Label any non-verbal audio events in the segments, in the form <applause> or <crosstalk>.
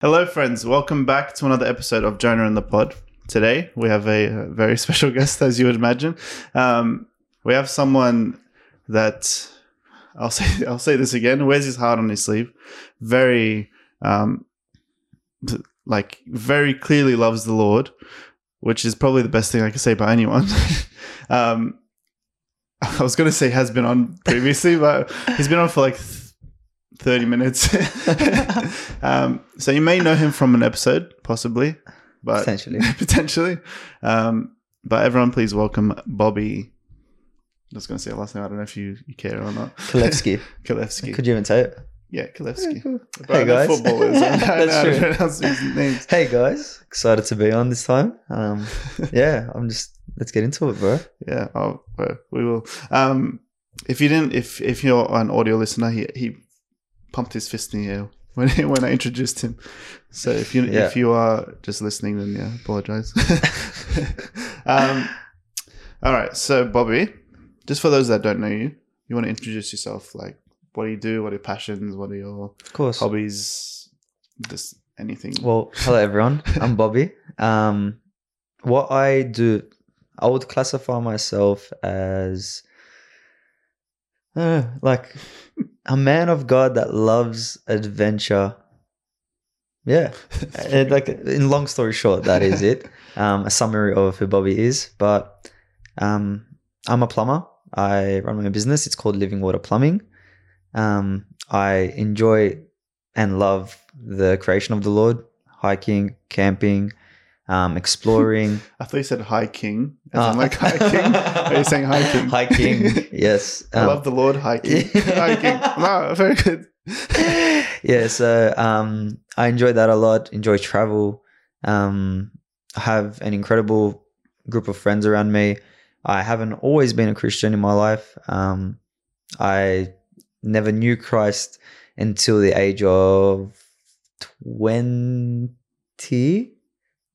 Hello, friends. Welcome back to another episode of Jonah and the Pod. Today, we have a, very <laughs> special guest, as you would imagine. Um, we have someone that I'll <laughs> say I'll say this again. Wears his heart on his sleeve. Very, um, like, very clearly loves the Lord, which is probably the best thing I could say about anyone. <laughs> um, I was going to say has been on previously, but he's been on for like 30 minutes. <laughs> um, so you may know him from an episode, possibly, but Potentially. <laughs> potentially. Um, but everyone, please welcome Bobby. I was going to say last name. I don't know if you, you care or not. Kalevsky. <laughs> Kalevsky. Could you even say it? yeah, Kalevsky. Hey, guys. Footballers. I don't know That's true. Hey guys, excited to be on this time. Um, yeah, I'm just let's get into it, bro. Yeah, oh, well, we will. Um, if you didn't, if if you're an audio listener, he he pumped his fist in the air when <laughs> when I introduced him. So if you Yeah. if you are just listening, then yeah, apologize. <laughs> um, all right, so Bobby, just for those that don't know you, you want to introduce yourself? Like, what do you do? What are your passions? What are your Of course. hobbies? Just anything. Well, hello everyone. I'm Bobby. Um, what I do, I would classify myself as uh, like a man of God that loves adventure. Yeah, And, <laughs> like in long story short, that is it. <laughs> Um, a summary of who Bobby is. But um, I'm a plumber. I run my own business. It's called Living Water Plumbing. Um, I enjoy and love the creation of the Lord, hiking, camping, um, exploring. <laughs> I thought you said hiking. As Uh, in like hiking. <laughs> Are you saying hiking? hiking, <laughs> yes. I Um, love the Lord hiking. hiking. No, very good. yeah, so um, I enjoy that a lot. Enjoy travel. Um, I have an incredible group of friends around me. I haven't always been a Christian in my life. Um, I never knew Christ until the age of 20.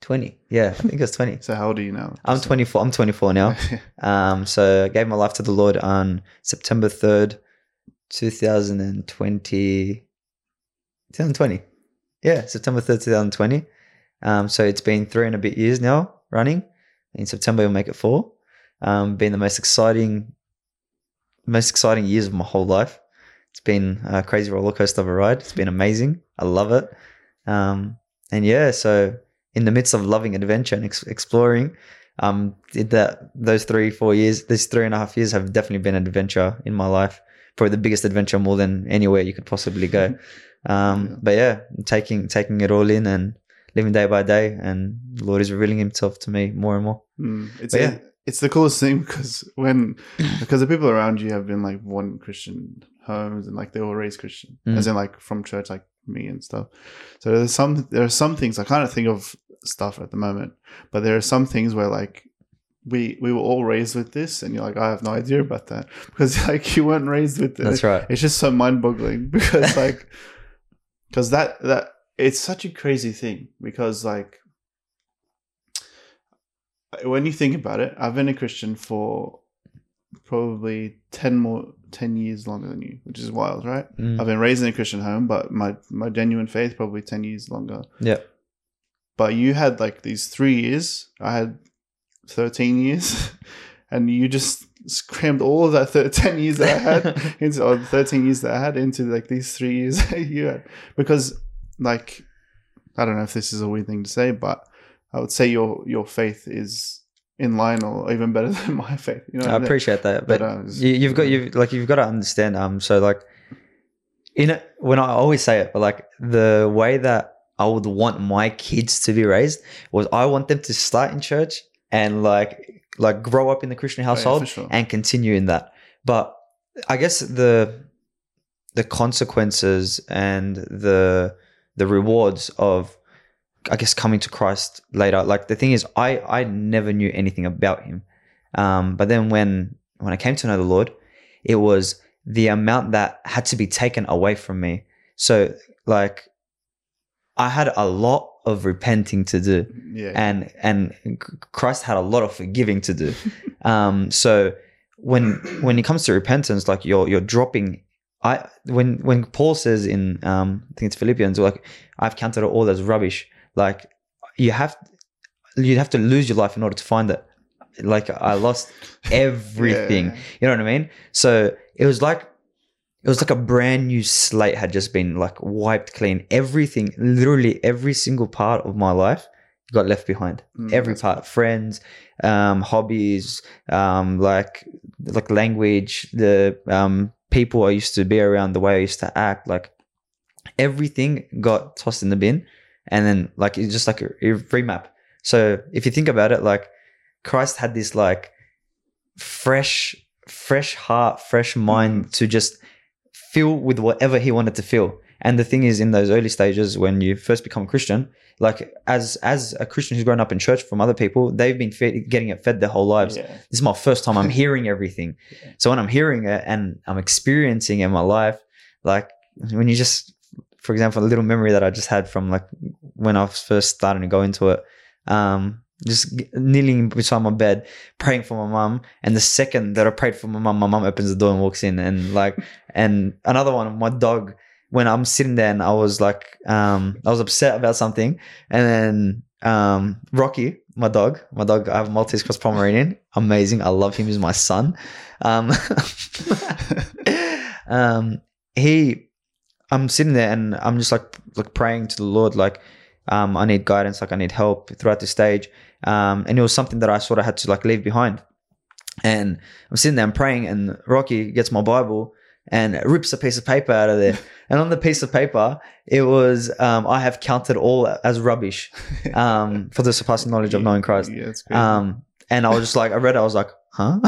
20. Yeah, I think it's 20. <laughs> So how old are you now? I'm 24. I'm 24 now. <laughs> Um, so I gave my life to the Lord on September 3rd, 2020. 2020. Yeah, September 3rd, 2020. Um, so it's been three and a bit years now running. In September, we'll make it four. Um, been the most exciting, most exciting years of my whole life. It's been a crazy roller coaster of a ride. It's been amazing. I love it. Um, and yeah, so in the midst of loving adventure and ex- exploring, um, that those three, four years, these three and a half years have definitely been an adventure in my life. Probably the biggest adventure more than anywhere you could possibly go. Um, Yeah. but yeah, taking taking it all in and living day by day, and the Lord is revealing Himself to me more and more. Mm, it's But yeah. it's the coolest thing <laughs> because when <clears throat> because the people around you have been like one Christian homes and like they were raised Christian, Mm. as in like from church, like me and stuff. So there's some there are some things I kind of think of stuff at the moment, but there are some things where like we we were all raised with this, and you're like I have no idea about that <laughs> because like you weren't raised with it. That's right. It's just so mind boggling <laughs> because <laughs> like because that that it's such a crazy thing because like when you think about it, I've been a Christian for probably ten more ten years longer than you, which is wild, right? Mm. I've been raised in a Christian home, but my my genuine faith probably ten years longer. Yeah. But you had like these three years. I had thirteen years, <laughs> and you just crammed all of that thir- <laughs> ten years that I had <laughs> into or thirteen years that I had into like these three years that you had because like I don't know if this is a weird thing to say, but I would say your your faith is in line or even better than my faith. You know, I appreciate that, but uh, you, you've got you've like you've got to understand. Um, so like, in it, when I always say it, but like the way that I would want my kids to be raised was I want them to start in church and like like grow up in the Christian Oh, yeah, household sure. and continue in that. But I guess the the consequences and the the rewards of I guess coming to Christ later. Like the thing is, I I never knew anything about him, um, but then when when I came to know the Lord, it was the amount that had to be taken away from me. So like, I had a lot of repenting to do yeah, and and Christ had a lot of forgiving to do. <laughs> um, so when when it comes to repentance, like you're you're dropping I when when Paul says in um I think it's Philippians like I've counted it all as rubbish. Like you have you have to lose your life in order to find it. Like I lost <laughs> everything. Yeah. You know what I mean? So it was like it was like a brand new slate had just been like wiped clean. Everything, literally every single part of my life got left behind. Mm, every part, friends, um, hobbies, um, like like language, the um, people I used to be around, the way I used to act, like everything got tossed in the bin, and then like it's just like a, a remap. So if you think about it, like Christ had this like fresh, fresh heart, fresh mind to just fill with whatever he wanted to fill. And the thing is, in those early stages, when you first become a Christian, like as as a Christian who's grown up in church from other people, they've been fed, getting it fed their whole lives. Yeah. This is my first time I'm hearing everything. So when I'm hearing it and I'm experiencing it in my life, like when you just, for example, a little memory that I just had from like when I was first starting to go into it, um, just kneeling beside my bed, praying for my mum. And the second that I prayed for my mum, my mum opens the door and walks in. And like, and another one, my dog, when I'm sitting there and I was like, um, I was upset about something. And then, um, Rocky, my dog, my dog, I have a Maltese cross Pomeranian. Amazing. I love him. He's my son. Um, <laughs> um, he, I'm sitting there and I'm just like, like praying to the Lord, like, um, I need guidance, like I need help throughout the stage. Um, and it was something that I sort of had to like leave behind. And I'm sitting there, I'm praying, and Rocky gets my Bible and rips a piece of paper out of there. <laughs> and on the piece of paper, it was, um, I have counted all as rubbish um, for the surpassing knowledge of knowing Christ. Yeah, it's crazy. Um, and I was just like, I read it, I was like, huh?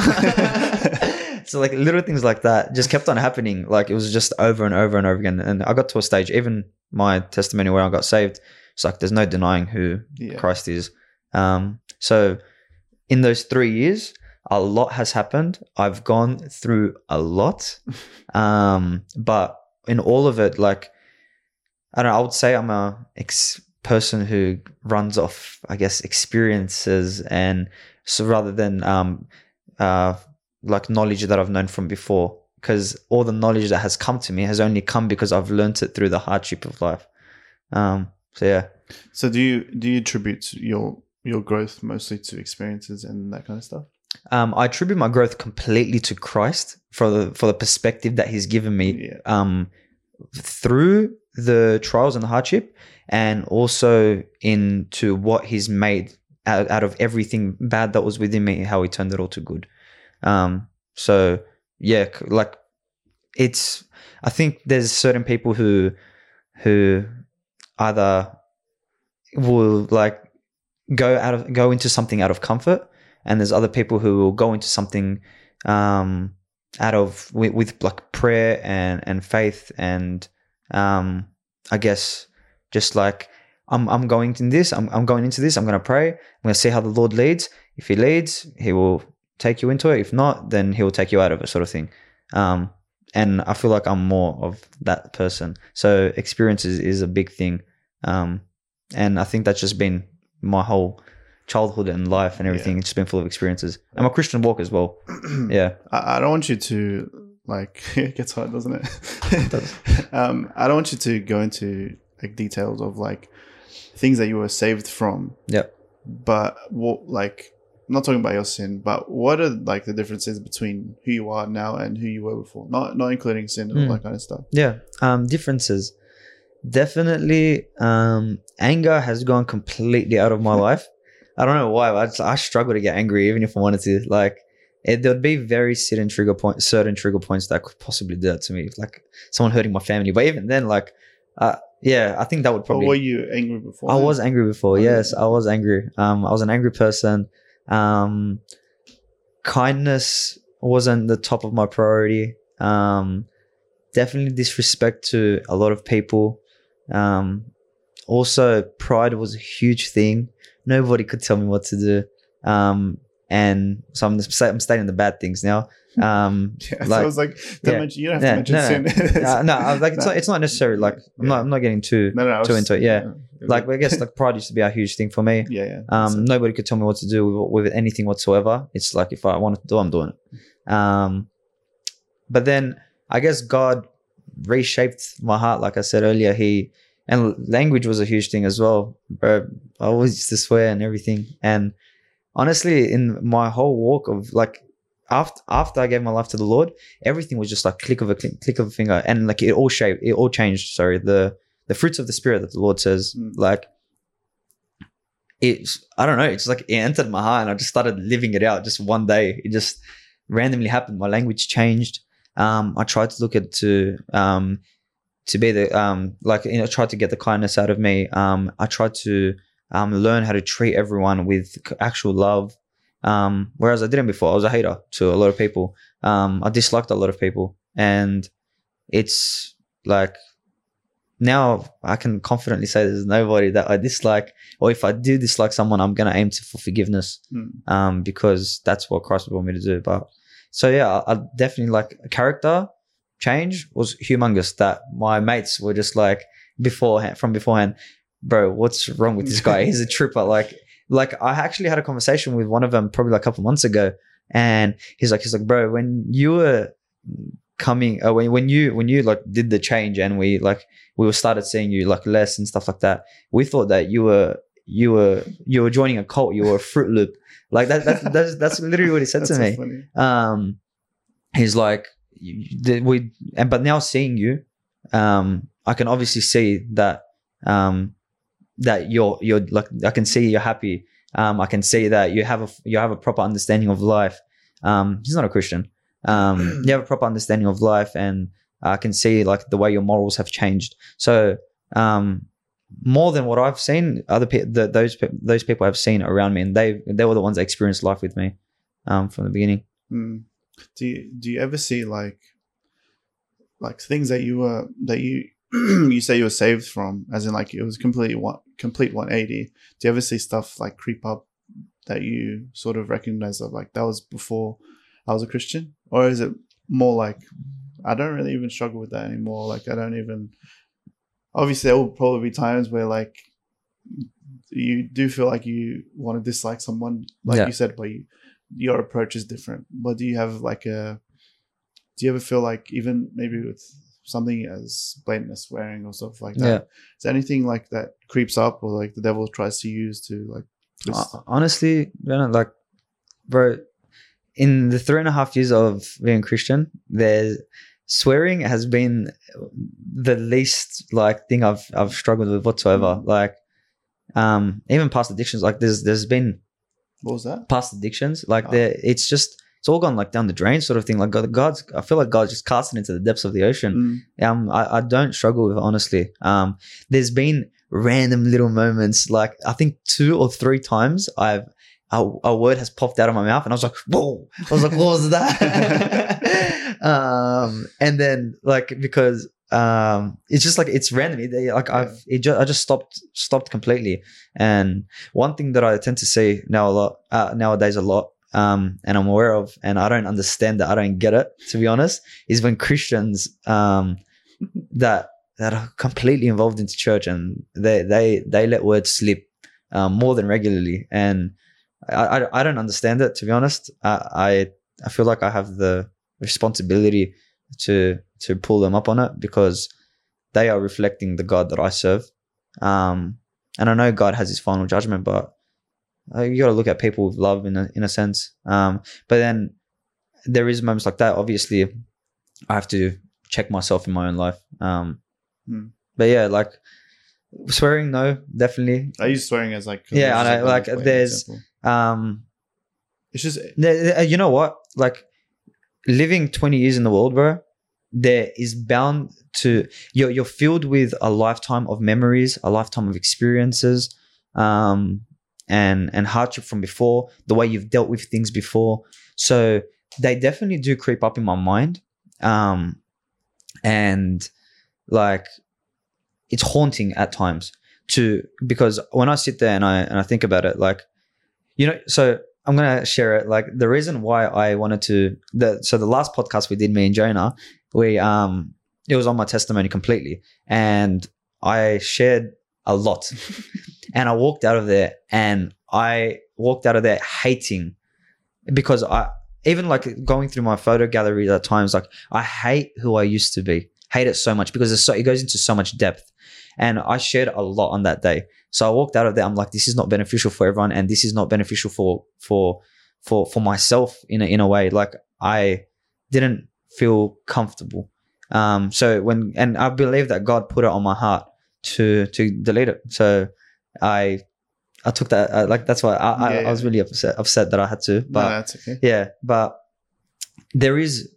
<laughs> so like little things like that just kept on happening. Like it was just over and over and over again. And I got to a stage, even my testimony where I got saved, it's like there's no denying who yeah. Christ is. Um, so in those three years, a lot has happened. I've gone through a lot. <laughs> Um, but in all of it, like, I don't know, I would say I'm a ex- person who runs off, I guess, experiences and so rather than, um, uh, like knowledge that I've known from before, because all the knowledge that has come to me has only come because I've learnt it through the hardship of life. Um, so yeah. So do you do you attribute your your growth mostly to experiences and that kind of stuff? Um, I attribute my growth completely to Christ for the for the perspective that He's given me Yeah. um, through the trials and the hardship, and also into what He's made out, out of everything bad that was within me, how He turned it all to good. Um, so yeah, like it's. I think there's certain people who who either will like go out of go into something out of comfort and there's other people who will go into something um out of with, with like prayer and and faith and um i guess just like i'm i'm going in this i'm, I'm going into this i'm going to pray i'm going to see how the lord leads. If he leads he will take you into it. If not then he will take you out of it sort of thing. Um and i feel like i'm more of that person so experiences is a big thing um and i think that's just been my whole childhood and life and everything. It's just been full of experiences. I'm a Christian walk as well. <clears throat> Yeah. I, I don't want you to like <laughs> it gets hard, doesn't it? It does. <laughs> um, I don't want you to go into like details of like things that you were saved from, Yeah. but what like I'm not talking about your sin, but what are like the differences between who you are now and who you were before? Not not including sin and all Hmm. that kind of stuff. Yeah. Um, differences. Definitely, um, anger has gone completely out of my <laughs> life. I don't know why. But I, just, I struggle to get angry, even if I wanted to. Like, it, there would be very certain trigger points, certain trigger points that could possibly do that to me, like someone hurting my family. But even then, like, uh, yeah, I think that would Or probably. were you angry before? I then? was angry before. Oh, yeah. Yes, I was angry. Um, I was an angry person. Um, kindness wasn't the top of my priority. Um, definitely disrespect to a lot of people. Um, also, pride was a huge thing. Nobody could tell me what to do. Um, and so I'm, I'm stating the bad things now. <laughs> Um, Yeah, so like- I was like, don't yeah. mention, you don't Yeah, have to mention no, sin. uh, no, I was like it's <laughs> No. not, it's not necessarily like I'm not I'm not getting too no, no, I was too into it, yeah. like I guess like pride used to be a huge thing for me. yeah, yeah. Um, nobody could tell me what to do with, with anything whatsoever. It's like if I want to do, I'm doing it. Um, but then I guess God reshaped my heart. Like I said earlier, he and language was a huge thing as well. Bro, I always used to swear and everything. And honestly, in my whole walk of like after after I gave my life to the Lord, everything was just like click of a click, click of a finger, and like it all shaped, it all changed. Sorry, the the fruits of the spirit that the Lord says, Mm. like it's I don't know, it's like it entered my heart, and I just started living it out. Just one day, it just randomly happened. My language changed. Um, I tried to look at to um to be the um like you know tried to get the kindness out of me. Um, I tried to um learn how to treat everyone with actual love. Um, whereas I didn't before. I was a hater to a lot of people. Um, I disliked a lot of people, and it's like now I can confidently say there's nobody that I dislike, or if I do dislike someone, I'm gonna aim to for forgiveness, Mm. um, because that's what Christ would want me to do. But so yeah, I, I definitely like character change was humongous. That my mates were just like beforehand from beforehand, bro, what's wrong with this guy? <laughs> He's a trooper. Like, like I actually had a conversation with one of them probably like a couple months ago, and he's like, he's like, bro, when you were coming, uh, when when you when you like did the change and we like we were started seeing you like less and stuff like that, we thought that you were you were you were joining a cult, you were a Fruit Loop, like that. that that's that's literally what he said <laughs> to so me funny. um he's like we and but now seeing you um i can obviously see that um that you're you're like i can see you're happy. Um i can see that you have a you have a proper understanding of life. Um he's not a christian. Um <clears throat> you have a proper understanding of life and i can see like the way your morals have changed. So um more than what i've seen other people those pe- those people have seen around me and they they were the ones that experienced life with me um from the beginning. Mm. Do you do you ever see like like things that you were that you <clears throat> you say you were saved from, as in like it was completely one complete one eighty? Do you ever see stuff like creep up that you sort of recognize of like that was before I was a Christian, or is it more like I don't really even struggle with that anymore? Like I don't even. Obviously, there will probably be times where like you do feel like you want to dislike someone, like Yeah. you said, but you, your approach is different. But do you have like a? Do you ever feel like even maybe with something as blatant as swearing or stuff like that? Yeah. Is there anything like that creeps up or like the devil tries to use to like uh, twist? Hon- honestly, like, bro, in the three and a half years of being Christian, there's swearing has been the least like thing I've I've struggled with whatsoever. Mm. Like, um, even past addictions, like there's there's been what was that? past addictions, like Oh. there, it's just it's all gone like down the drain, sort of thing. Like God, God's, I feel like God's just casting into the depths of the ocean. Mm. um I, I don't struggle with it honestly. Um there's been random little moments like i think two or three times i've a, a word has popped out of my mouth and i was like whoa. I was like what was that? <laughs> Um and then like because um it's just like it's random. It- like i've it just, i just stopped stopped completely. And one thing that i tend to see now a lot uh, nowadays a lot um and i'm aware of and i don't understand that. I don't get it to be honest. Is when christians um <laughs> that that are completely involved into church and they they they let words slip um, more than regularly. And I, I I don't understand it to be honest. I, I I feel like I have the responsibility to to pull them up on it because they are reflecting the God that I serve. Um and I know God has his final judgment but you got to look at people with love in a in a sense um but then there is moments like that obviously I have to check myself in my own life. Um, Hmm. But yeah, like swearing, no, definitely. I use swearing as like Yeah, I know, like, there's- Um, it's just you know what? Like living 20 years in the world, bro, there is bound to you're you're filled with a lifetime of memories, a lifetime of experiences, um, and and hardship from before, the way you've dealt with things before. So they definitely do creep up in my mind. Um, and like it's haunting at times to because when I sit there and I and I think about it, like you know, so I'm gonna share it. Like the reason why I wanted to the so the last podcast we did, me and Jonah, we um it was on my testimony completely, and I shared a lot, <laughs> and I walked out of there, and I walked out of there hating because I even like going through my photo gallery at times, like I hate who I used to be. hate it so much because so it goes into so much depth. And I shared a lot on that day. So I walked out of there. I'm like, this is not beneficial for everyone, and this is not beneficial for for for for myself in a, in a way. Like I didn't feel comfortable. Um, so when and I believe that God put it on my heart to to delete it. So I I took that uh, like that's why I, I, Yeah, I was really upset upset that I had to. no, But that's okay. yeah, but there is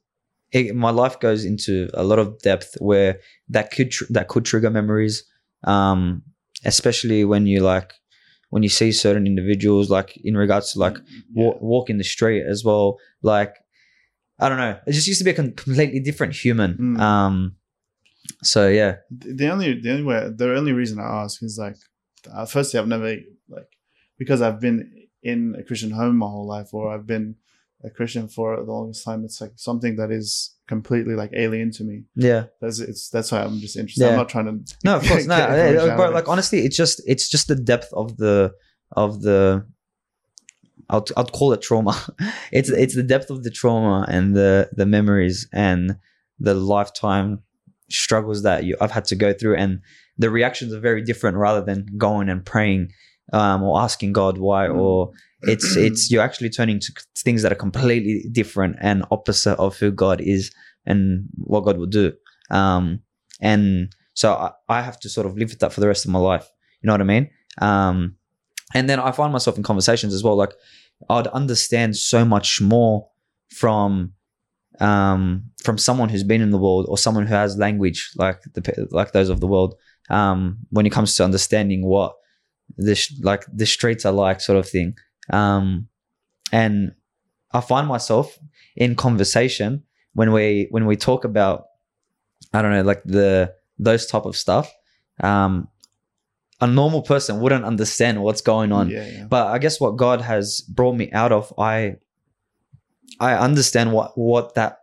it, my life goes into a lot of depth where that could tr- that could trigger memories, um, especially when you like when you see certain individuals like in regards to like Yeah. wa- walk in the street as well. Like I don't know, it just used to be a com- completely different human. Mm. Um, so yeah, the only the only way the only reason I ask is like, uh, firstly, I've never like because I've been in a Christian home my whole life, or I've been a Christian for the longest time. It's like something that is completely like alien to me. yeah. That's it's that's why I'm just interested. Yeah. I'm not trying to. No, of course, <laughs> no, get yeah, information out bro. of it. Like honestly, it's just it's just the depth of the of the. I'll I'd call it trauma. <laughs> It's it's the depth of the trauma and the the memories and the lifetime struggles that you I've had to go through, and the reactions are very different rather than going and praying um, or asking God why, Mm. or it's <clears throat> it's you're actually turning to things that are completely different and opposite of who God is and what God will do. Um, and so I, I have to sort of live with that for the rest of my life. You know what I mean? Um, and then I find myself in conversations as well. Like I'd understand so much more from um, from someone who's been in the world or someone who has language like the like those of the world. Um, when it comes to understanding what the sh- like the streets are like, sort of thing. Um, and I find myself in conversation when we when we talk about I don't know like the those type of stuff. Um, a normal person wouldn't understand what's going on. yeah, yeah. But I guess what God has brought me out of, I I understand what what that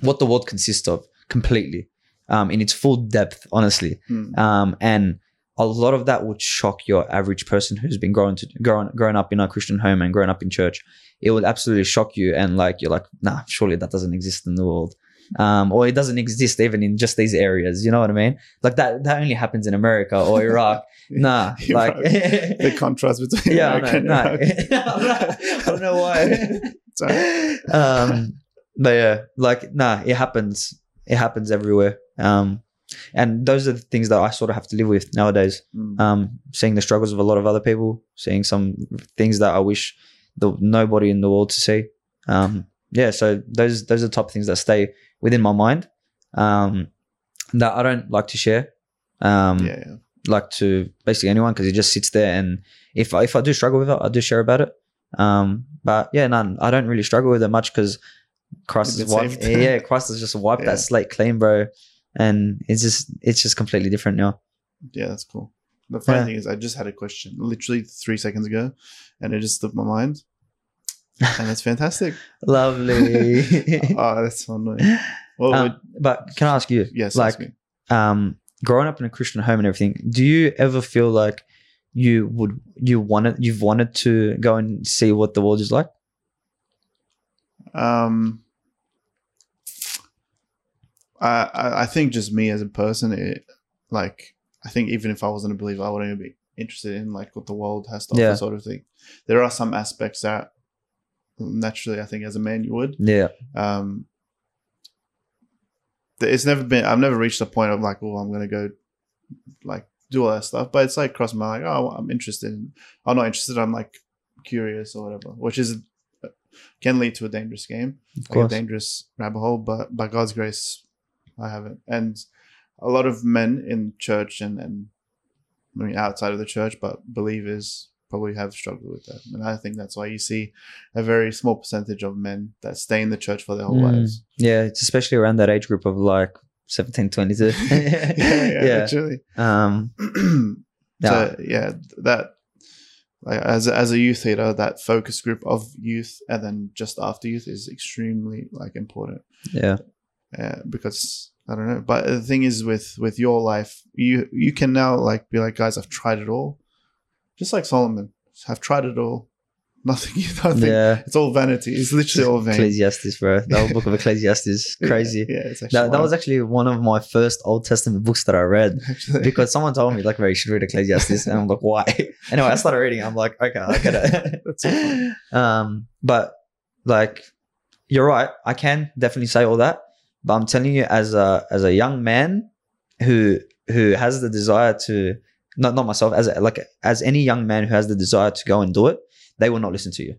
what the world consists of completely, um, in its full depth, honestly. Hmm. Um, and a lot of that would shock your average person who's been growing to growing growing up in a Christian home and growing up in church. It would absolutely shock you, and like you're like, nah, surely that doesn't exist in the world. Um, or it doesn't exist even in just these areas. You know what I mean? Like that that only happens in America or Iraq. <laughs> nah, <laughs> like the <laughs> contrast between yeah, America no, no. and Iraq. I don't know why. Sorry. um, but yeah, like nah, it happens. It happens everywhere. Um, and those are the things that I sort of have to live with nowadays. Hmm. Um, seeing the struggles of a lot of other people, seeing some things that I wish the nobody in the world to see. Um, yeah, so those those are the top things that stay within my mind. Um, that I don't like to share. Um, yeah, yeah. like to basically anyone because it just sits there and if I, if I do struggle with it I do share about it um but yeah none I don't really struggle with it much because Christ has wiped <laughs> yeah Christ has just wiped <laughs> Yeah. that slate clean bro and it's just it's just completely different now Yeah, that's cool. The funny Yeah. thing is, I just had a question literally three seconds ago, and it just slipped my mind, and it's fantastic. <laughs> lovely <laughs> oh, that's so annoying. Well, Um, but can I ask you yes, like ask me. um growing up in a Christian home and everything do you ever feel like you would you wanted you've wanted to go and see what the world is like Um, I, I I think just me as a person, it like I think even if I wasn't a believer, I wouldn't even be interested in like what the world has to offer, Yeah. sort of thing. There are some aspects that naturally, I think, as a man, you would. yeah Um, it's never been. I've never reached a point of like, oh, I'm gonna go, like, do all that stuff. But it's like crossing my like, oh, I'm interested. In, I'm not interested. I'm like curious or whatever, which is can lead to a dangerous game of like a dangerous rabbit hole, but by God's grace, I haven't. And a lot of men in church and, and I mean outside of the church, but believers probably have struggled with that. And I think that's why you see a very small percentage of men that stay in the church for their whole Mm. lives. Yeah, it's especially around that age group of like 17, 22. <laughs> yeah, <laughs> yeah, yeah. literally. Um, <clears throat> yeah. so yeah, that like as a, as a youth leader, that focus group of youth, and then just after youth is extremely like important. yeah. Uh, because I don't know. But the thing is, with with your life, you you can now like be like, guys, I've tried it all, just like Solomon. I've tried it all. <laughs> nothing. <laughs> You Yeah. it's all vanity. It's literally all vain. Ecclesiastes, bro. That whole book of <laughs> Ecclesiastes. Crazy. Yeah, it's actually That, that was actually one of my first Old Testament books that I read actually because someone told me like, "Bro, you should read Ecclesiastes," and I'm like, "Why?" anyway, I started reading. I'm like, "Okay, I get it." That's so um, but like, you're right. I can definitely say all that, but I'm telling you, as a as a young man who who has the desire to not not myself as a, like as any young man who has the desire to go and do it, they will not listen to you.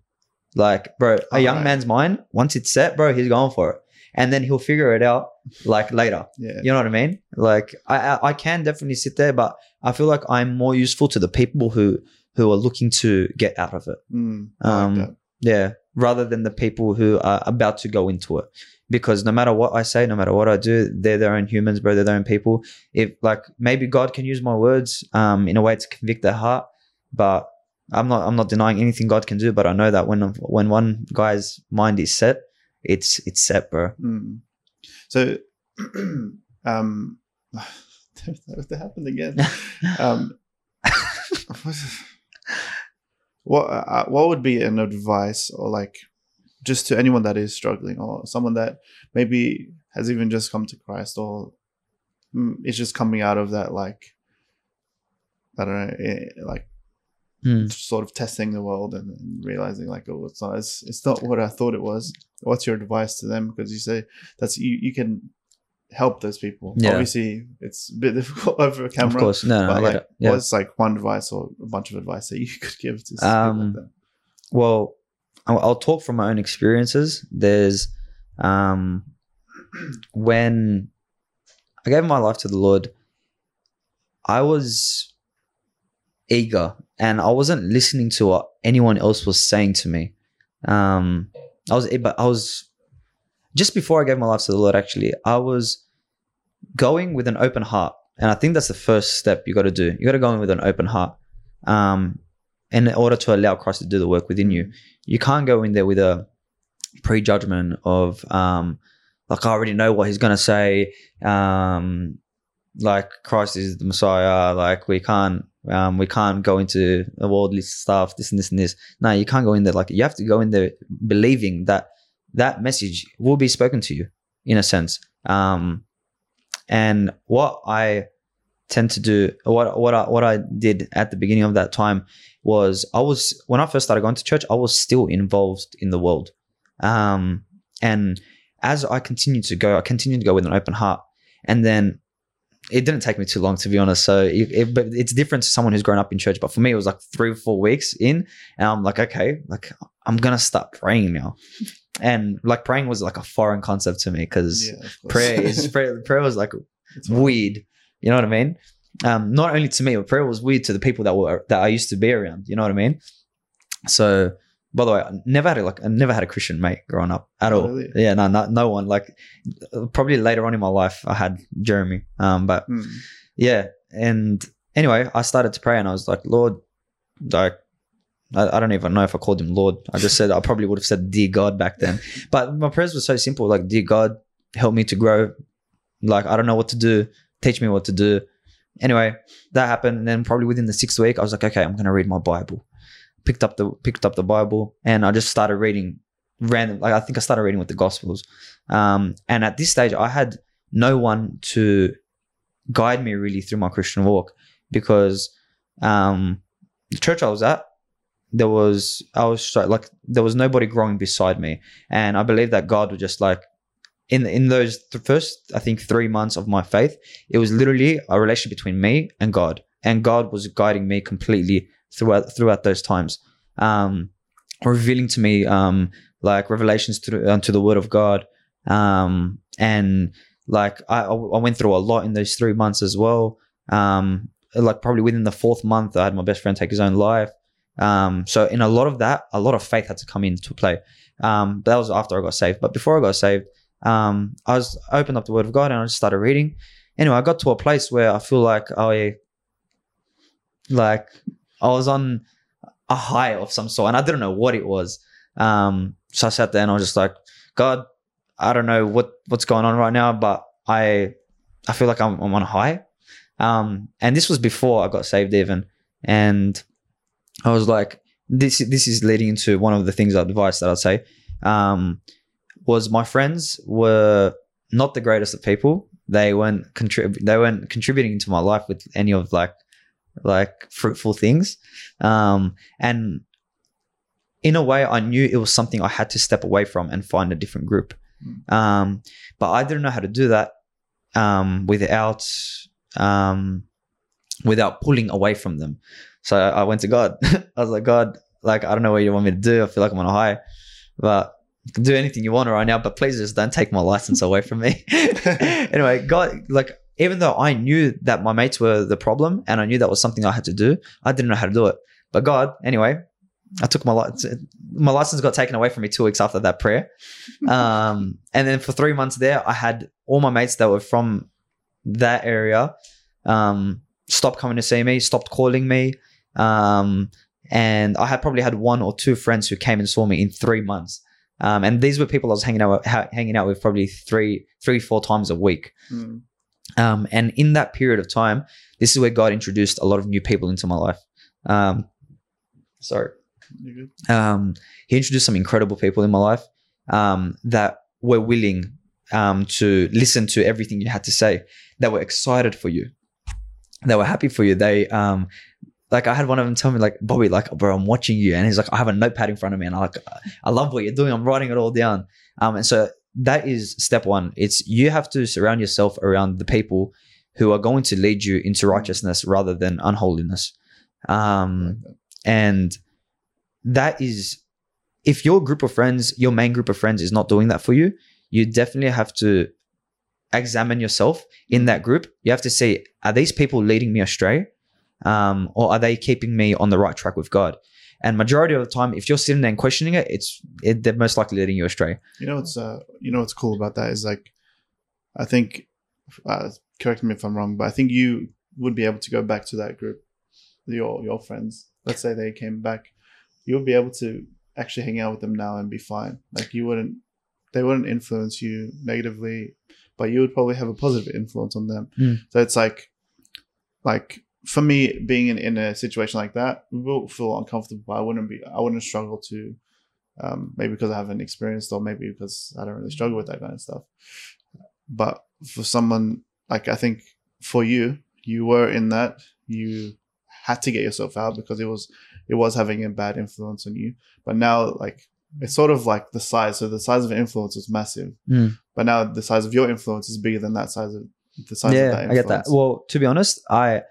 Like, bro, a young Alright. man's mind once it's set, bro, he's going for it, and then he'll figure it out like later. Yeah. You know what I mean? Like I, I I can definitely sit there, but I feel like I'm more useful to the people who who are looking to get out of it. Mm, I like Um. Yeah, rather than the people who are about to go into it. Because no matter what I say, no matter what I do, they're their own humans, bro. They're their own people. If like maybe God can use my words um in a way to convict their heart, but I'm not I'm not denying anything God can do. But I know that when when one guy's mind is set, it's it's set, bro. Mm. So, <clears throat> um, <laughs> that happened again. <laughs> um, <laughs> what uh, what would be an advice or like just to anyone that is struggling or someone that maybe has even just come to Christ or mm, is just coming out of that like I don't know eh, like Hmm. sort of testing the world and, and realizing like oh it's not it's, it's not what I thought it was. What's your advice to them? Because you say that's you you can help those people. Yeah. Obviously, it's a bit <laughs> difficult over a camera. Of course, no, no, But I like. Yeah. what's like one advice or a bunch of advice that you <laughs> could give to Um, like that? Well, I'll, I'll talk from my own experiences. There's um, when I gave my life to the Lord, I was eager and I wasn't listening to what anyone else was saying to me. Um, I was, but I was just before I gave my life to the Lord. Actually, I was going with an open heart, and I think that's the first step you got to do. You got to go in with an open heart. Um, in order to allow Christ to do the work within you. You can't go in there with a prejudgment of um like I already know what he's gonna say. Um like Christ is the Messiah, like we can't um we can't go into worldly stuff, this and this and this. No, you can't go in there like you have to go in there believing that that message will be spoken to you in a sense. Um and what I tend to do what what I what I did at the beginning of that time was I was when I first started going to church, I was still involved in the world. Um, and as I continued to go, I continued to go with an open heart. And then it didn't take me too long to be honest. So it, it, but it's different to someone who's grown up in church. But for me, it was like three or four weeks in, and I'm like, okay, like I'm gonna start praying now. <laughs> And like praying was like a foreign concept to me because Yeah, prayer is <laughs> prayer, prayer was like It's weird. You know what I mean? Um, not only to me, but prayer was weird to the people that were that I used to be around. You know what I mean? So, by the way, I never had a, like I never had a Christian mate growing up at Oh, all. really? Yeah, no, no, no one. Like, probably later on in my life, I had Jeremy. Um, but Hmm. yeah, and anyway, I started to pray, and I was like, Lord, like. I, I don't even know if I called him Lord. I just said I probably would have said Dear God back then. <laughs> But my prayers were so simple, like Dear God, help me to grow. Like I don't know what to do. Teach me what to do. Anyway, that happened, and then probably within the sixth week, I was like, okay, I'm gonna read my Bible. Picked up the picked up the Bible, and I just started reading random. Like I think I started reading with the Gospels. Um, and at this stage, I had no one to guide me really through my Christian walk because um, the church I was at, there was I was like there was nobody growing beside me, and I believe that God would just like in in those the first I think three months of my faith, it was literally a relationship between me and God, and God was guiding me completely throughout throughout those times, um, revealing to me um, like revelations through unto the Word of God, um, and like I I went through a lot in those three months as well. Um, like probably within the fourth month, I had my best friend take his own life. Um, so in a lot of that, a lot of faith had to come into play. Um, but that was after I got saved. But before I got saved, um, I was opened up the Word of God and I just started reading. Anyway, I got to a place where I feel like I, like, I was on a high of some sort, and I didn't know what it was. Um, so I sat there and I was just like, God, I don't know what what's going on right now, but I, I feel like I'm, I'm on a high. Um, and this was before I got saved, even, and I was like, this this is leading into one of the things I advice that I'd say. Um, was my friends were not the greatest of people. They weren't contrib- they weren't contributing to my life with any of like like fruitful things. Um, and in a way, I knew it was something I had to step away from and find a different group. Um, but I didn't know how to do that um, without um, without pulling away from them. So I went to God. <laughs> I was like, God, like I don't know what you want me to do. I feel like I'm on a high, but you can do anything you want right now. But please just don't take my license away from me. <laughs> <laughs> anyway, God, like even though I knew that my mates were the problem and I knew that was something I had to do, I didn't know how to do it. But God, anyway, I took my license. My license got taken away from me two weeks after that prayer, <laughs> um, and then for three months there, I had all my mates that were from that area um, stopped coming to see me, stopped calling me, um, and I had probably had one or two friends who came and saw me in three months. Um, and these were people I was hanging out with, ha- hanging out with probably three, three, four times a week. Mm. Um, and in that period of time, this is where God introduced a lot of new people into my life. Um, sorry. Um, he introduced some incredible people in my life um, that were willing um, to listen to everything you had to say, that were excited for you, that were happy for you. They, um, like, I had one of them tell me, like, Bobby, like, bro, I'm watching you. And he's like, I have a notepad in front of me and I like, I love what you're doing. I'm writing it all down. Um, and so that is step one. It's you have to surround yourself around the people who are going to lead you into righteousness rather than unholiness. Um, and that is if your group of friends your main group of friends is not doing that for you you definitely have to examine yourself in that group you have to see are these people leading me astray um, or are they keeping me on the right track with god and majority of the time if you're sitting there and questioning it it's it, they're most likely leading you astray You know what's uh, you know what's cool about that is like, I think, uh, correct me if I'm wrong, but I think you would be able to go back to that group, your your friends. Let's say they came back, you would be able to actually hang out with them now and be fine. Like you wouldn't, they wouldn't influence you negatively, but you would probably have a positive influence on them. Mm. So it's like, like for me, being in, in a situation like that, will feel uncomfortable. I wouldn't be, I wouldn't struggle to um, maybe because I haven't experienced or maybe because I don't really struggle with that kind of stuff. But for someone like I think for you, you were in that you had to get yourself out because it was it was having a bad influence on you. But now like it's sort of like the size. So the size of influence is massive, Mm. but now the size of your influence is bigger than that size of the size of yeah that i get that influence. well to be honest i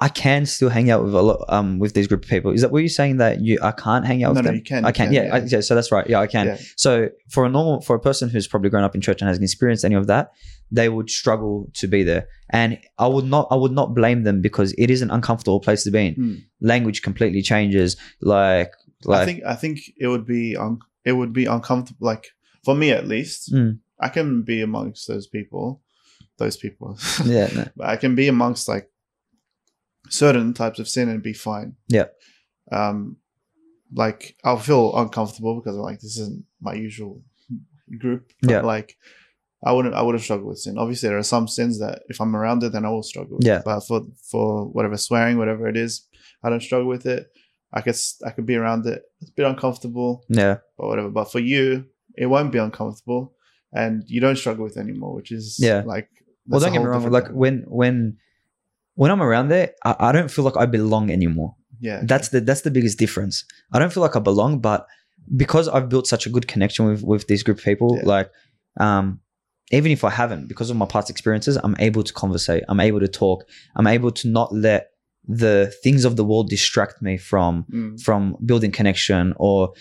i can still hang out with a lot um with these group of people is that were you're saying that you i can't hang out no, with no, them you can. I you can, yeah, I, yeah. So that's right. Yeah, I can. Yeah. So for a normal, for a person who's probably grown up in church and hasn't experienced any of that, they would struggle to be there. And I would not, I would not blame them because it is an uncomfortable place to be in. Hmm. Language completely changes. Like, like, I think I think it would be un- it would be uncomfortable. Like for me at least, Mm. I can be amongst those people, those people. yeah, <laughs> no. but I can be amongst like certain types of sin and be fine. Yeah. Um, like I'll feel uncomfortable because I'm like this isn't my usual group. But Yeah. Like I wouldn't I wouldn't struggle with sin. Obviously there are some sins that if I'm around it then I will struggle. with. Yeah. But for for whatever swearing, whatever it is, I don't struggle with it. I could I could be around it. It's a bit uncomfortable yeah, or whatever. But for you, it won't be uncomfortable, and you don't struggle with it anymore, which is Yeah. Like well, don't get me wrong. Like thing. when, when, when I'm around there, I, I don't feel like I belong anymore. yeah, That's the that's the biggest difference. I don't feel like I belong, but because I've built such a good connection with with this group of people, Yeah. like um even if I haven't, because of my past experiences, I'm able to conversate. I'm able to talk. I'm able to not let the things of the world distract me from Mm. from building connection or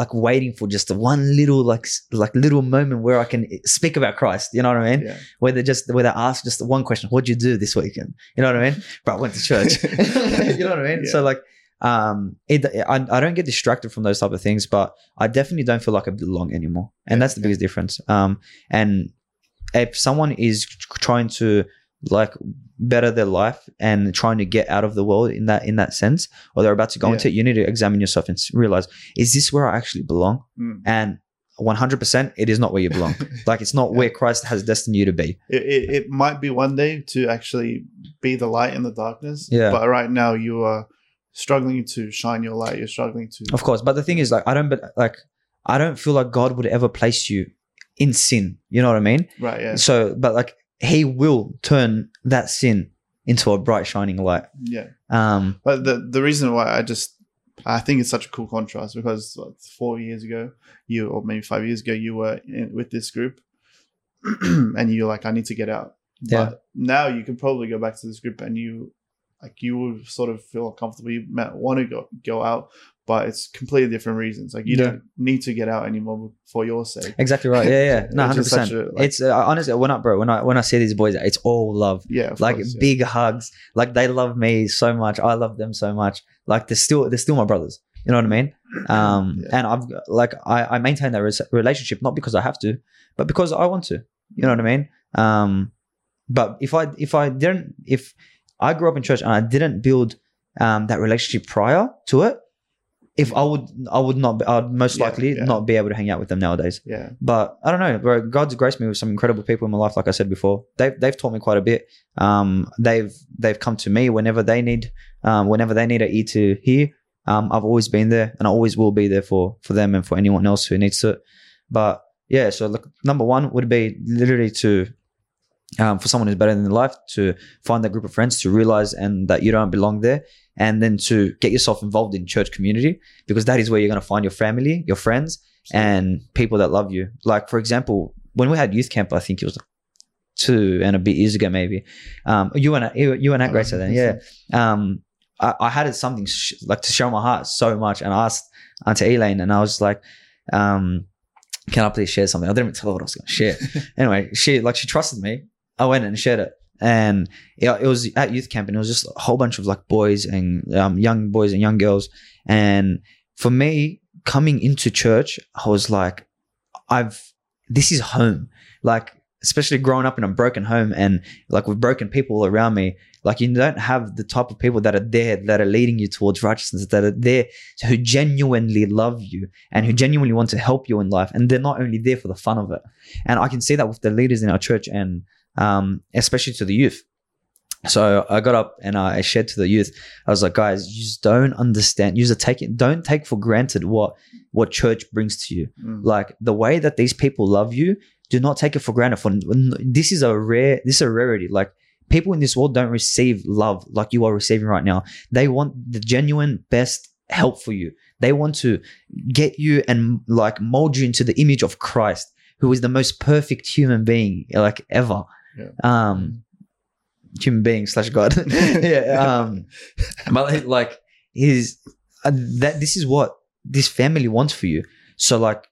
like waiting for just one little like like little moment where I can speak about Christ. You know what I mean? yeah. Where they just where they ask just one question: What'd you do this weekend? You know what I mean? <laughs> But I went to church. <laughs> <laughs> you know what I mean? So like, um, it, I, I don't get distracted from those type of things, but I definitely don't feel like I belong anymore, and Yeah, that's the biggest difference. Um, and if someone is trying to like better their life and trying to get out of the world in that in that sense, or they're about to go Yeah. into it, you need to examine yourself and realize: Is this where I actually belong? Mm. And 100%, it is not where you belong. <laughs> like it's not Yeah. where Christ has destined you to be. It, it, it might be one day to actually be the light in the darkness. Yeah. But right now you are struggling to shine your light. You're struggling to. Of course, but the thing is, like, I don't, but like, I don't feel like God would ever place you in sin. You know what I mean? Right. Yeah. So, but like, He will turn that sin into a bright, shining light. Yeah. Um, But the the reason why I just I think it's such a cool contrast because what, four years ago, you or maybe five years ago, you were in, with this group, <clears throat> and you're like, I need to get out. Yeah. But now you can probably go back to this group, and you like you will sort of feel comfortable. You might want to go go out, but it's completely different reasons. Like you Yeah. don't need to get out anymore for your sake. exactly right. Yeah, yeah. <laughs> No, hundred percent. like- It's uh, honestly when I, bro, when I when I see these boys, it's all love. Yeah. of like course, yeah. big hugs. Like they love me so much. I love them so much. Like they're still they're still my brothers. You know what I mean? Um, Yeah. and I've like I, I maintain that res- relationship not because I have to, but because I want to. You know what I mean? Um, but if I if I didn't if I grew up in church and I didn't build um that relationship prior to it, if I would I would not be, I'd most Yeah, likely yeah. not be able to hang out with them nowadays. Yeah. But I don't know, bro. God's graced me with some incredible people in my life. Like I said before, they've they've taught me quite a bit. Um, they've they've come to me whenever they need, um, whenever they need an ear to hear. Um, I've always been there, and I always will be there for for them and for anyone else who needs it. But yeah, so look, number one would be literally to. Um, for someone who's better than life, to find that group of friends, to realize and that you don't belong there, and then to get yourself involved in church community because that is where you're going to find your family, your friends, and people that love you. Like for example, when we had youth camp, I think it was two and a bit years ago, maybe. Um, you and you, and at Grace then, yeah. Um, I, I had something sh- like to show my heart so much, and I asked Auntie Elaine, and I was like, um, "Can I please share something?" I didn't even tell her what I was going to share. <laughs> anyway, she like she trusted me. I went and shared it. And it, it was at youth camp, and it was just a whole bunch of like boys and um, young boys and young girls. And for me, coming into church, I was like, I've this is home. Like, especially growing up in a broken home and like with broken people around me, like you don't have the type of people that are there that are leading you towards righteousness, that are there who genuinely love you and who genuinely want to help you in life. And they're not only there for the fun of it. And I can see that with the leaders in our church and um, especially to the youth. So I got up and I shared to the youth. I was like, guys, you just don't understand. You just take it. Don't take for granted what what church brings to you. Mm. Like the way that these people love you. Do not take it for granted. For this is a rare. This is a rarity. Like people in this world don't receive love like you are receiving right now. They want the genuine best help for you. They want to get you and like mold you into the image of Christ, who is the most perfect human being like ever. Yeah. Um, human being slash God. <laughs> <laughs> yeah. Um, <laughs> but like is uh, that this is what this family wants for you. So like,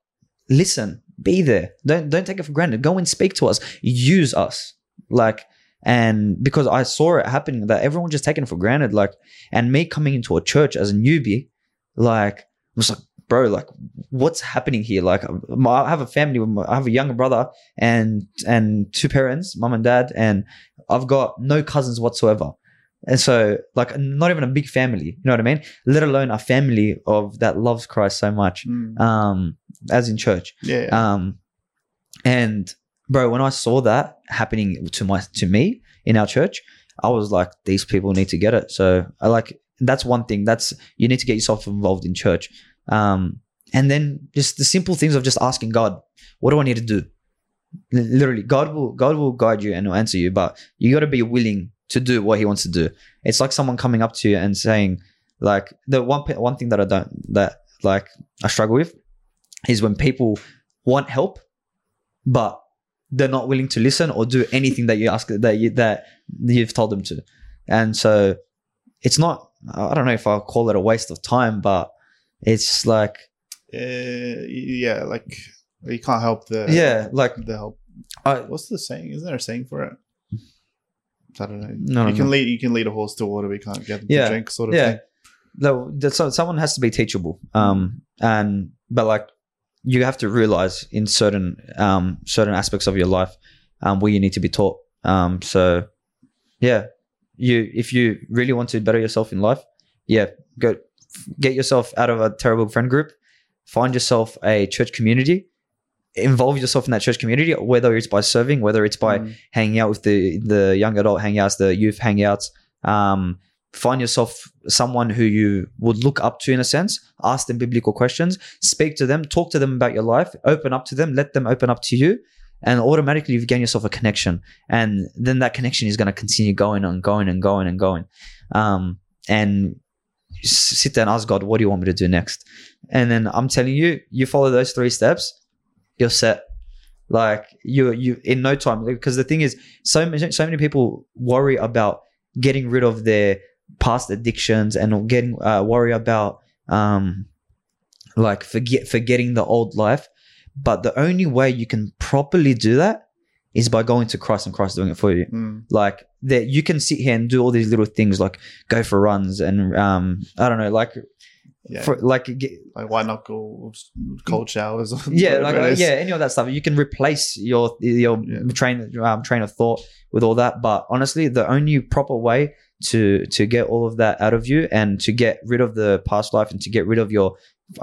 listen, be there. Don't don't take it for granted. Go and speak to us. Use us. Like, and because I saw it happening that everyone just taking it for granted. Like, and me coming into a church as a newbie, like, I was like, bro, like, what's happening here? Like, my- I have a family. With my, I have a younger brother and and two parents, mom and dad, and I've got no cousins whatsoever. And so, like, not even a big family. You know what I mean? Let alone a family of that loves Christ so much, Mm. um, as in church. Yeah. Um, and bro, when I saw that happening to my to me in our church, I was like, these people need to get it. So I like that's one thing. That's you need to get yourself involved in church. Um, and then just the simple things of just asking God, what do I need to do? Literally, God will God will guide you and will answer you, but you got to be willing to do what He wants to do. It's like someone coming up to you and saying, like the one one thing that I don't that like I struggle with is when people want help, but they're not willing to listen or do anything that you ask that you that you've told them to, and so it's not. I don't know if I'll call it a waste of time, but it's like Uh, yeah, like you can't help the yeah, like the help. I, What's the saying? Isn't there a saying for it? I don't know. No, you no, can no. lead you can lead a horse to water, but you can't get them Yeah, to drink, sort of yeah. thing. no, so someone has to be teachable, um, and but like you have to realize in certain um certain aspects of your life, um, where you need to be taught. Um, so yeah, you if you really want to better yourself in life, yeah, go get yourself out of a terrible friend group, find yourself a church community, involve yourself in that church community, whether it's by serving, whether it's by Mm. hanging out with the the young adult hangouts, the youth hangouts, um, find yourself someone who you would look up to in a sense ask them biblical questions speak to them talk to them about your life open up to them let them open up to you and automatically you've gained yourself a connection and then that connection is going to continue going and going and going and going um, and sit there and ask god what do you want me to do next? And then i'm telling you you follow those three steps you're set. Like you you in no time. Because the thing is so many so many people worry about getting rid of their past addictions and getting uh, worry about um like forget forgetting the old life. But the only way you can properly do that is by going to Christ and Christ doing it for you Mm. like that you can sit here and do all these little things like go for runs and um I don't know like Yeah. for like get, like white knuckle, cold showers. yeah like uh, yeah any of that stuff you can replace your your Yeah. train um, train of thought with all that but honestly the only proper way to to get all of that out of you and to get rid of the past life and to get rid of your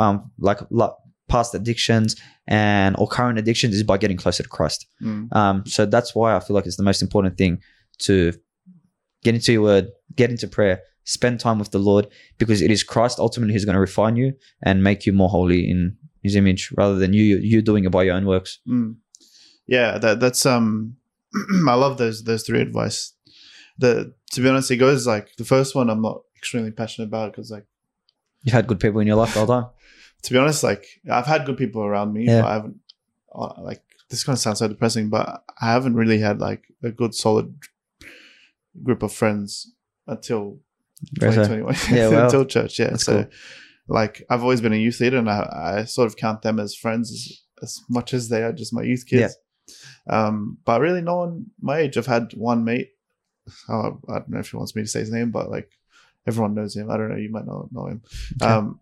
um like, like past addictions and or current addictions is by getting closer to Christ Mm. um so that's why I feel like it's the most important thing to get into your word get into prayer spend time with the Lord because it is Christ ultimately who's going to refine you and make you more holy in his image rather than you you doing it by your own works. Mm. Yeah, that that's um <clears throat> I love those those three advice. The to be honest, it goes like the first one I'm not extremely passionate about because like You've had good people in your life all the time. To be honest, like I've had good people around me, Yeah. but I haven't uh, like this kind of sounds so depressing, but I haven't really had like a good solid group of friends until Very 2021 <laughs> Yeah, well, until church. Yeah, so cool. like I've always been a youth leader, and I, I sort of count them as friends as, as much as they are just my youth kids. Um, but really, no one my age. I've had one mate. Oh, I don't know if he wants me to say his name, but like everyone knows him. I don't know. You might not know him. Okay. Um,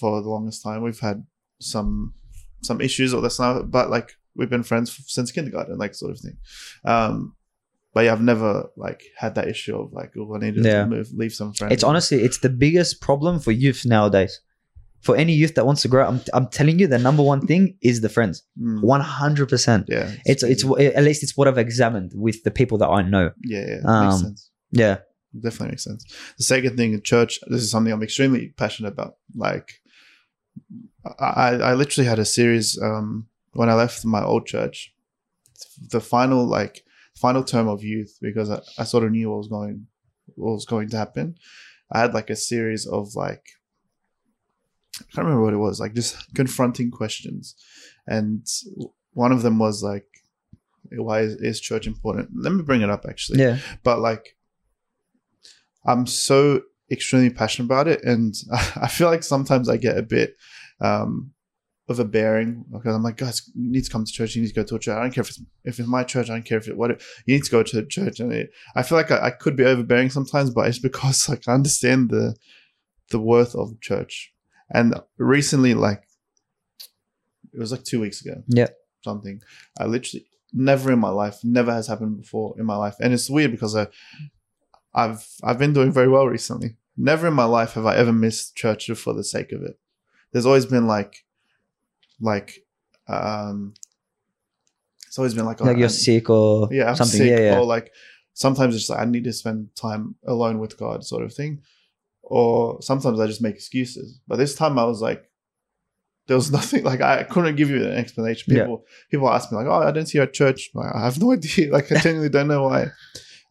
for the longest time, we've had some some issues or that's not, but like we've been friends since kindergarten, like sort of thing. Um, but yeah, I've never like had that issue of like, oh, I need to Yeah. move, leave some friends. It's honestly it's the biggest problem for youth nowadays. For any youth that wants to grow, I'm I'm telling you the number one thing is the friends. Mm, One hundred percent. yeah, It's it's at least it's what I've examined with the people that I know. yeah, yeah, um, makes sense. Yeah. Definitely makes sense. The second thing in church, this is something I'm extremely passionate about. Like, I, I literally had a series um, when I left my old church. The final, like, final term of youth, because I, I sort of knew what was going, what was going to happen. I had like a series of like, I can't remember what it was, like just confronting questions, and one of them was like, why is, is church important? Let me bring it up actually Yeah. but like i'm so extremely passionate about it and <laughs> i feel like sometimes i get a bit um overbearing because i'm like guys you need to come to church. You need to go to a church. I don't care if it's if it's my church. I don't care if it what it, you need to go to a church. And it, i feel like I, I could be overbearing sometimes but it's <laughs> because like i understand the the worth of church. And recently like it was like two weeks ago. Yeah. something. I literally never in my life never has happened before in my life. And it's weird because i I've I've been doing very well recently. Never in my life have I ever missed church for the sake of it. There's always been like, like, um, it's always been like, Like oh, you're sick or yeah, I'm something. sick, yeah, yeah. or like sometimes it's like I need to spend time alone with God, sort of thing. Or sometimes I just make excuses. But this time I was like, there was <laughs> nothing like I couldn't give you an explanation. Yeah. People people ask me like, oh, I didn't see you at church. Like, I have no <laughs> idea. Like I genuinely don't know why.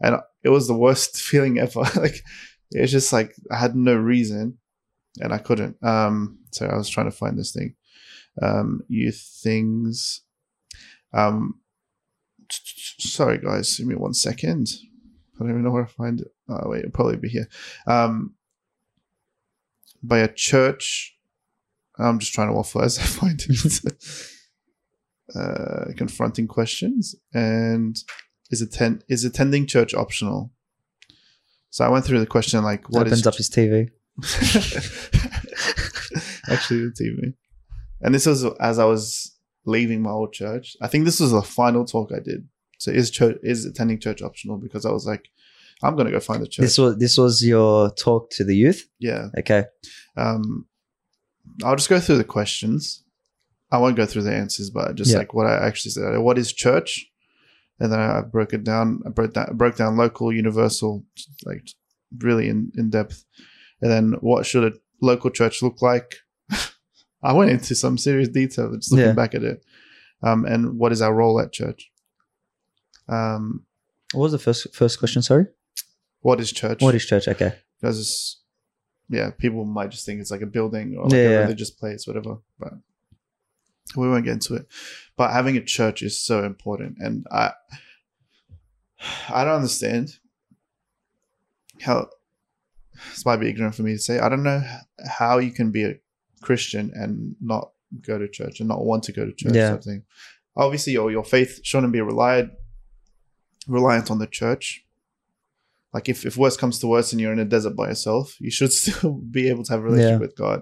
And it was the worst <laughs> feeling ever. <laughs> like it's just like I had no reason, and I couldn't. Um, so I was trying to find this thing. Um, youth things. Um, sorry guys, give me one second. I don't even know where to find it. Oh wait, it'll probably be here. Um, by a church. I'm just trying to waffle as <laughs> I find it. uh, confronting questions and is attend is attending church optional? So I went through the question like, what Opens up his TV. <laughs> actually the TV. And this was as I was leaving my old church. I think this was the final talk I did. So is church is attending church optional because I was like, I'm gonna go find a church. This was this was your talk to the youth. yeah. Okay. Um, I'll just go through the questions. I won't go through the answers, but just Yeah. like what I actually said. What is church? And then I broke it down. I broke down, broke down local, universal, like really in, in depth. And then what should a local church look like? <laughs> I went into some serious detail just looking Yeah. back at it. Um, and what is our role at church? Um, What was the first first question? Sorry. what is church? What is church? Okay. because yeah, people might just think it's like a building or like Yeah, a religious place, whatever. But we won't get into it. But having a church is so important, and I, I don't understand how. This might be ignorant for me to say. I don't know how you can be a Christian and not go to church and not want to go to church. Yeah. Of. Obviously, your your faith shouldn't be relied reliant on the church like if, if worse comes to worse and you're in a desert by yourself you should <laughs> still be able to have a relationship Yeah. with god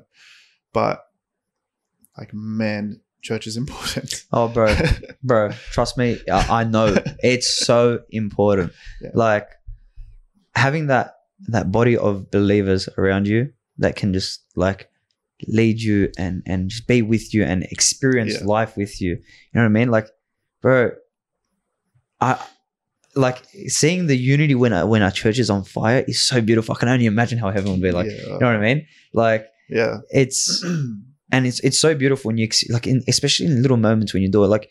but like man church is important Oh, bro, <laughs> bro, trust me, I, I know <laughs> it's so important. Yeah. Like having that that body of believers around you that can just like lead you and and just be with you and experience Yeah. life with you. You know what I mean? Like, bro, I like seeing the unity when our, when our church is on fire is so beautiful. I can only imagine how heaven would be like. yeah, You know what I mean? Like yeah it's <clears throat> and it's it's so beautiful when you like in, especially in little moments when you do it like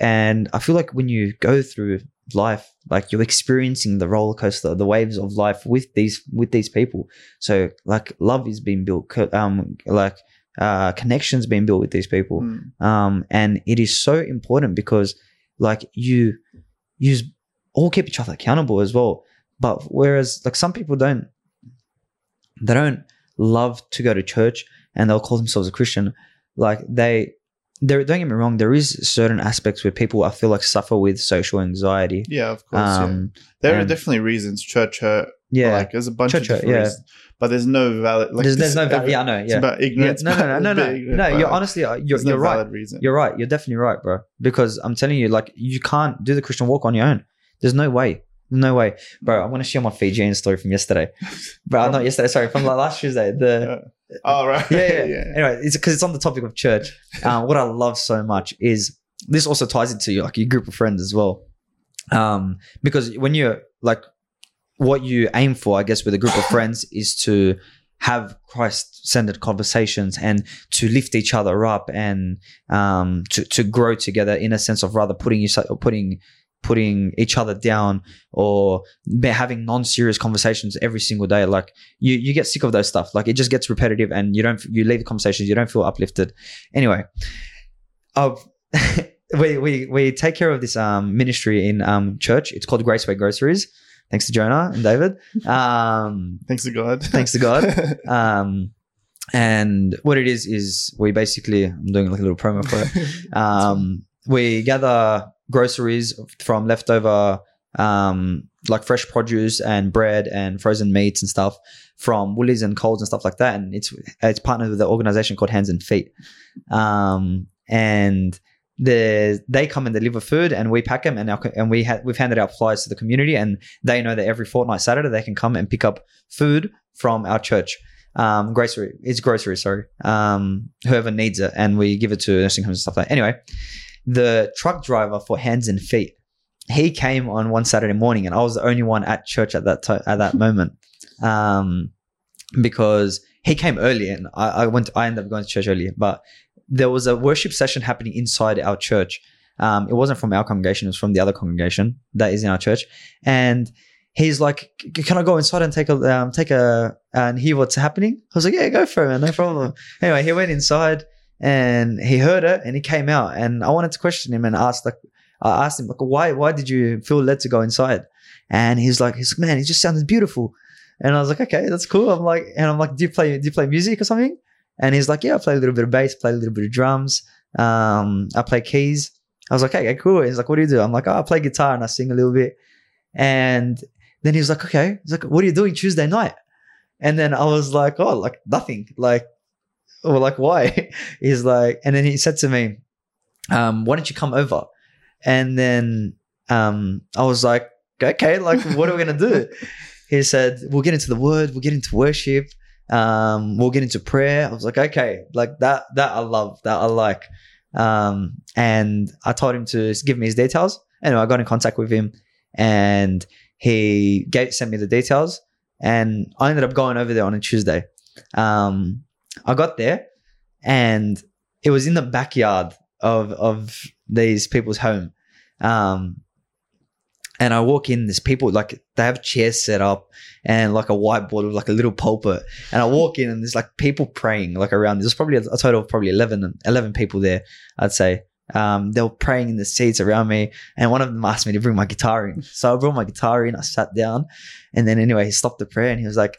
and i feel like when you go through life like you're experiencing the roller coaster the waves of life with these with these people. So like love is being built um like uh connections being built with these people. Mm, um and it is so important because like you you all keep each other accountable as well. But whereas like some people don't they don't love to go to church and they'll call themselves a christian like they there don't get me wrong there is certain aspects where people i feel like suffer with social anxiety yeah of course yeah. um there are definitely reasons church hurt yeah like there's a bunch Church of hurt, yeah. reasons but there's no valid like there's, there's no val- yeah i know it's yeah about Yeah, ignorance no, no, no, no, <laughs> no, it's ignorant, no. You're honestly, uh, you're, there's you're right. valid reason You're right. You're definitely right, bro. Because I'm telling you, like, you can't do the Christian walk on your own. There's no way. No way, bro. I want to share my Fijian story from yesterday, <laughs> bro. Not yesterday. Sorry, from last Tuesday. The oh right <laughs> yeah, <laughs> yeah. Anyway, it's because it's on the topic of church. Um, <laughs> what I love so much is this also ties into like your group of friends as well. Um, because when you're like, what you aim for, I guess, with a group of friends is to have Christ-centered conversations and to lift each other up and um, to to grow together in a sense of rather putting you putting putting each other down or having non-serious conversations every single day like you you get sick of those stuff. Like it just gets repetitive and you don't you leave the conversations you don't feel uplifted. Anyway uh, <laughs> we, we we take care of this um ministry in um church. It's called graceway groceries. Thanks to jonah and david. <laughs> Um thanks to god. Thanks to God. <laughs> um and what it is is we basically i'm doing like a little promo for it. Um, we gather groceries from leftover um, like fresh produce and bread and frozen meats and stuff from Woolies and Coles and stuff like that. And it's it's partnered with an organization called Hands and Feet. Um, and the they come and deliver food and we pack them and our, and we ha- we've handed out flyers to the community and they know that every fortnight Saturday they can come and pick up food from our church um, grocery it's grocery sorry um, whoever needs it and we give it to nursing homes and stuff like that anyway the truck driver for hands and feet he came on one saturday morning and i was the only one at church at that time at that <laughs> moment um, because he came early and I, I went i ended up going to church early, but there was a worship session happening inside our church um, it wasn't from our congregation it was from the other congregation that is in our church and he's like, "Can I go inside and take a um, take a and hear what's happening?" I was like, "Yeah, go for it, man, no problem." anyway, he went inside and he heard it and he came out and I wanted to question him and asked like I asked him like, "Why why did you feel led to go inside?" And he's like, "He's like, man, it just sounded beautiful." And I was like, "Okay, that's cool." I'm like, and I'm like, "Do you play do you play music or something?" And he's like, "Yeah, I play a little bit of bass, play a little bit of drums, um, I play keys." I was like, "Okay, cool." He's like, "What do you do?" I'm like, "Oh, I play guitar and I sing a little bit." And then he was like, okay. He's like, what are you doing Tuesday night? And then I was like, oh, like nothing. Like, well, like why? <laughs> He's like, and then he said to me, um, why don't you come over? And then um, I was like, okay, like what are we gonna do? <laughs> he said, we'll get into the word, we'll get into worship, um, we'll get into prayer. I was like, okay, like that, that I love, that I like. Um, and I told him to give me his details. anyway, I got in contact with him, and he gave, sent me the details, and I ended up going over there on a Tuesday. Um, I got there, and it was in the backyard of of these people's home. Um, and I walk in, there's people like they have chairs set up and like a whiteboard with like a little pulpit. And I walk in and there's like people praying like around. There's probably a, a total of probably 11, 11 people there, I'd say. Um, they were praying in the seats around me, and one of them asked me to bring my guitar in. So I brought my guitar in. I sat down, and then anyway, he stopped the prayer and he was like,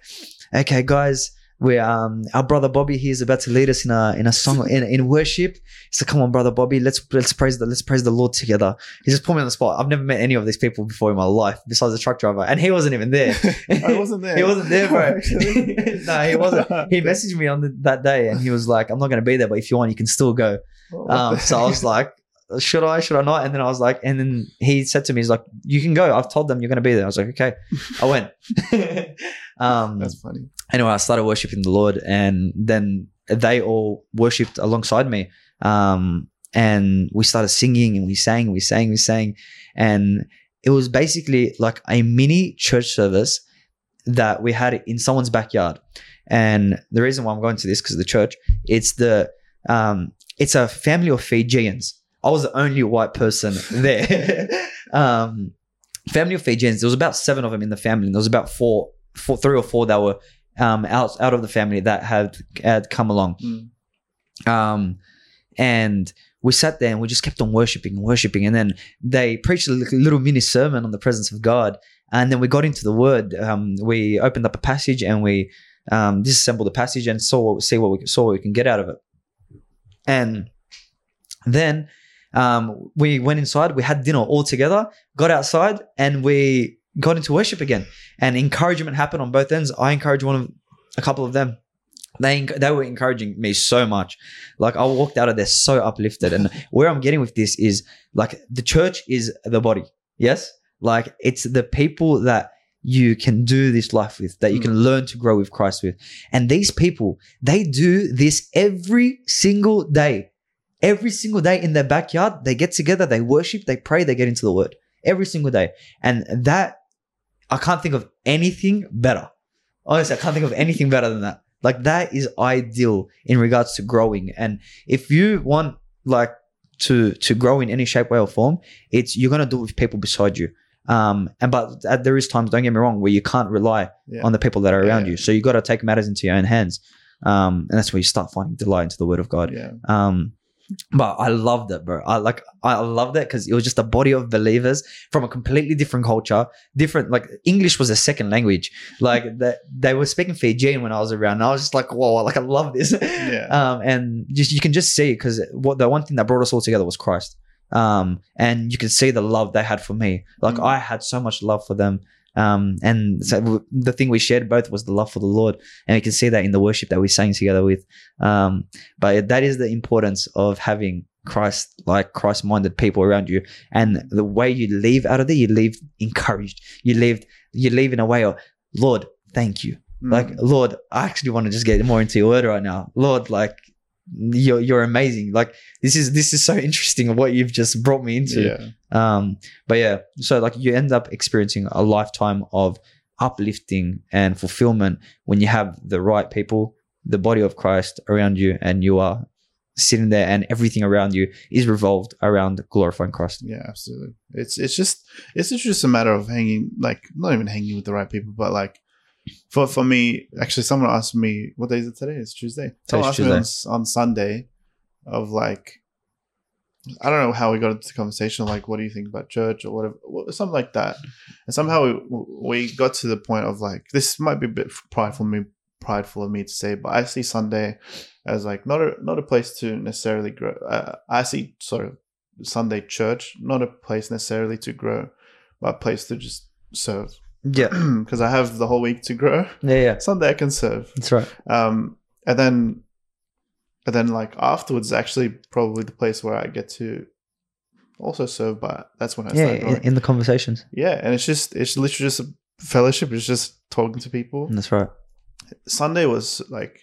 "Okay, guys, we um our brother Bobby he is about to lead us in a in a song in, in worship. So come on, brother Bobby, let's let's praise the let's praise the Lord together. He just put me on the spot. I've never met any of these people before in my life besides the truck driver, and he wasn't even there. <laughs> I wasn't there. <laughs> he wasn't there, bro. <laughs> Actually. no, he wasn't. He messaged me on the, that day, and he was like, "I'm not going to be there, but if you want, you can still go." What Um, so I was like, should I, should I not? And then I was like, and then he said to me, he's like, you can go. I've told them you're going to be there. I was like, okay. I went. um, that's funny. Anyway, I started worshiping the Lord and then they all worshipped alongside me. Um, and we started singing and we sang, we sang, we sang. And it was basically like a mini church service that we had in someone's backyard. And the reason why I'm going to this because of the church, it's the um, it's a family of Fijians. I was the only white person there. <laughs> um, family of Fijians. There was about seven of them in the family. And there was about four, four, three or four that were um, out out of the family that had had come along. Mm. Um, and we sat there and we just kept on worshiping and worshiping. And then they preached a little, mini sermon on the presence of God. And then we got into the Word. Um, we opened up a passage and we um, disassembled the passage and saw what, see what we saw what we can get out of it. And then um, we went inside. We had dinner all together. Got outside and we got into worship again. And encouragement happened on both ends. I encouraged one of a couple of them. They they were encouraging me so much. Like I walked out of there so uplifted. And where I'm getting with this is like the church is the body. Yes, like it's the people that you can do this life with, that you can mm. learn to grow with Christ with. And these people, they do this every single day. Every single day in their backyard, they get together, they worship, they pray, they get into the word every single day. And that, I can't think of anything better. Honestly, I can't think of anything better than that. Like, that is ideal in regards to growing. And if you want, like, to to grow in any shape, way, or form, it's you're gonna do it with people beside you. Um, and but uh, there is times, don't get me wrong, where you can't rely Yeah. on the people that are around Yeah. you. So you got to take matters into your own hands. Um, and that's where you start finding delight into the word of God. yeah. Um, but I loved it, bro. I like I loved it because it was just a body of believers from a completely different culture, different. Like English was a second language. Like that they were speaking Fijian when I was around. And I was just like, whoa, like I love this. <laughs> Yeah. <laughs> Um, and just you can just see because what the one thing that brought us all together was Christ. Um, and you can see the love they had for me. Like Mm. I had so much love for them. Um, and so the thing we shared both was the love for the Lord, and we can see that in the worship that we sang together with. Um, but that is the importance of having Christ, like Christ-minded people around you, and the way you leave out of there, you leave encouraged. You leave, you leave in a way of, Lord, thank you. Mm. Like, Lord, I actually want to just get more into your word right now. Lord, like, you're you're amazing. Like, this is this is so interesting what you've just brought me into. yeah. Um, but yeah, so like you end up experiencing a lifetime of uplifting and fulfillment when you have the right people, the body of Christ around you, and you are sitting there and everything around you is revolved around glorifying Christ. Yeah, absolutely. It's it's just it's just a matter of hanging like not even hanging with the right people, but like for for me, actually, someone asked me what day is it today? It's Tuesday. Someone asked me on, on Sunday of like I don't know how we got into the conversation. Like, what do you think about church or whatever, something like that. And somehow we we got to the point of like this might be a bit prideful me prideful of me to say, but I see Sunday as like not a not a place to necessarily grow. Uh, I see sort of Sunday church not a place necessarily to grow, but a place to just serve. Yeah, <clears throat> Because I have the whole week to grow. yeah, yeah. Sunday I can serve. That's right. Um, and then, and then like afterwards, is actually probably the place where I get to also serve. But that's when I Yeah, in, in the conversations. yeah, and it's just it's literally just a fellowship. It's just talking to people. That's right. Sunday was like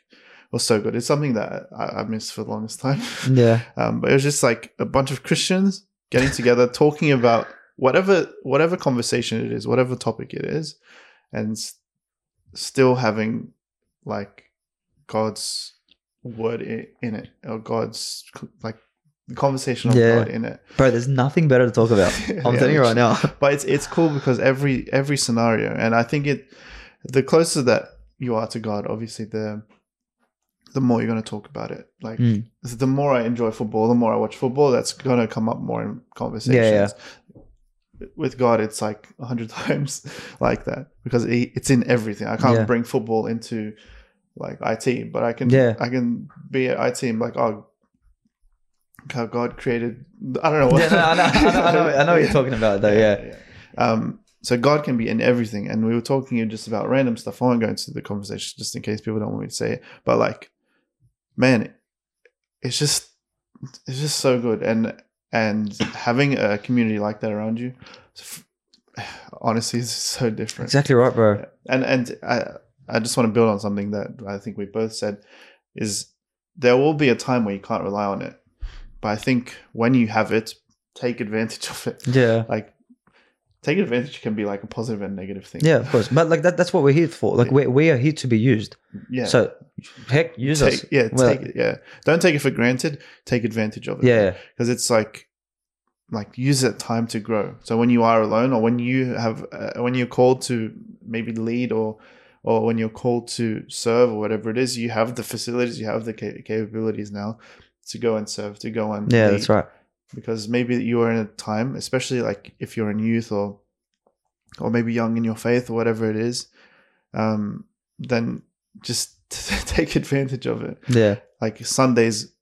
was so good. It's something that I, I missed for the longest time. Yeah, <laughs> Um, but it was just like a bunch of Christians getting together, talking about whatever whatever conversation it is, whatever topic it is, and s- still having like God's word in, in it or God's like the conversation of Yeah. God in it. Bro, there's nothing better to talk about. <laughs> I'm Yeah, telling you right now. <laughs> But it's it's cool because every every scenario, and I think it the closer that you are to God, obviously the the more you're going to talk about it. Like Mm. the more I enjoy football, the more I watch football, that's going to come up more in conversations. Yeah, With God, it's like a hundred <laughs> times like that because it's in everything. I can't Yeah. bring football into like IT, but I can. Yeah. I can be at IT and be like, oh, how God created. I don't know. What, Yeah, no, I know, I know, I know, I know what you're <laughs> talking about, though. Yeah, Um, so God can be in everything, and we were talking just about random stuff. I won't go into the conversation just in case people don't want me to say it. But like, man, it's just it's just so good, and and having a community like that around you, <sighs> honestly, is so different. exactly right, bro. And and I I just want to build on something that I think we both said is there will be a time where you can't rely on it, but I think when you have it, take advantage <laughs> of it Yeah, like take advantage can be like a positive and negative thing. yeah, of course. But like that, that's what we're here for. Like we we are here to be used. yeah. So heck, use take, us. yeah, Well, take it. Yeah, don't take it for granted. Take advantage of it. Yeah, because it's like like use that time to grow. So when you are alone, or when you have uh, when you're called to maybe lead or or when you're called to serve or whatever it is, you have the facilities, you have the ca- capabilities now to go and serve, to go and yeah, lead. that's right. Because maybe you are in a time, especially like if you're in youth or or maybe young in your faith or whatever it is, um, then just <laughs> take advantage of it. Yeah, Like Sundays,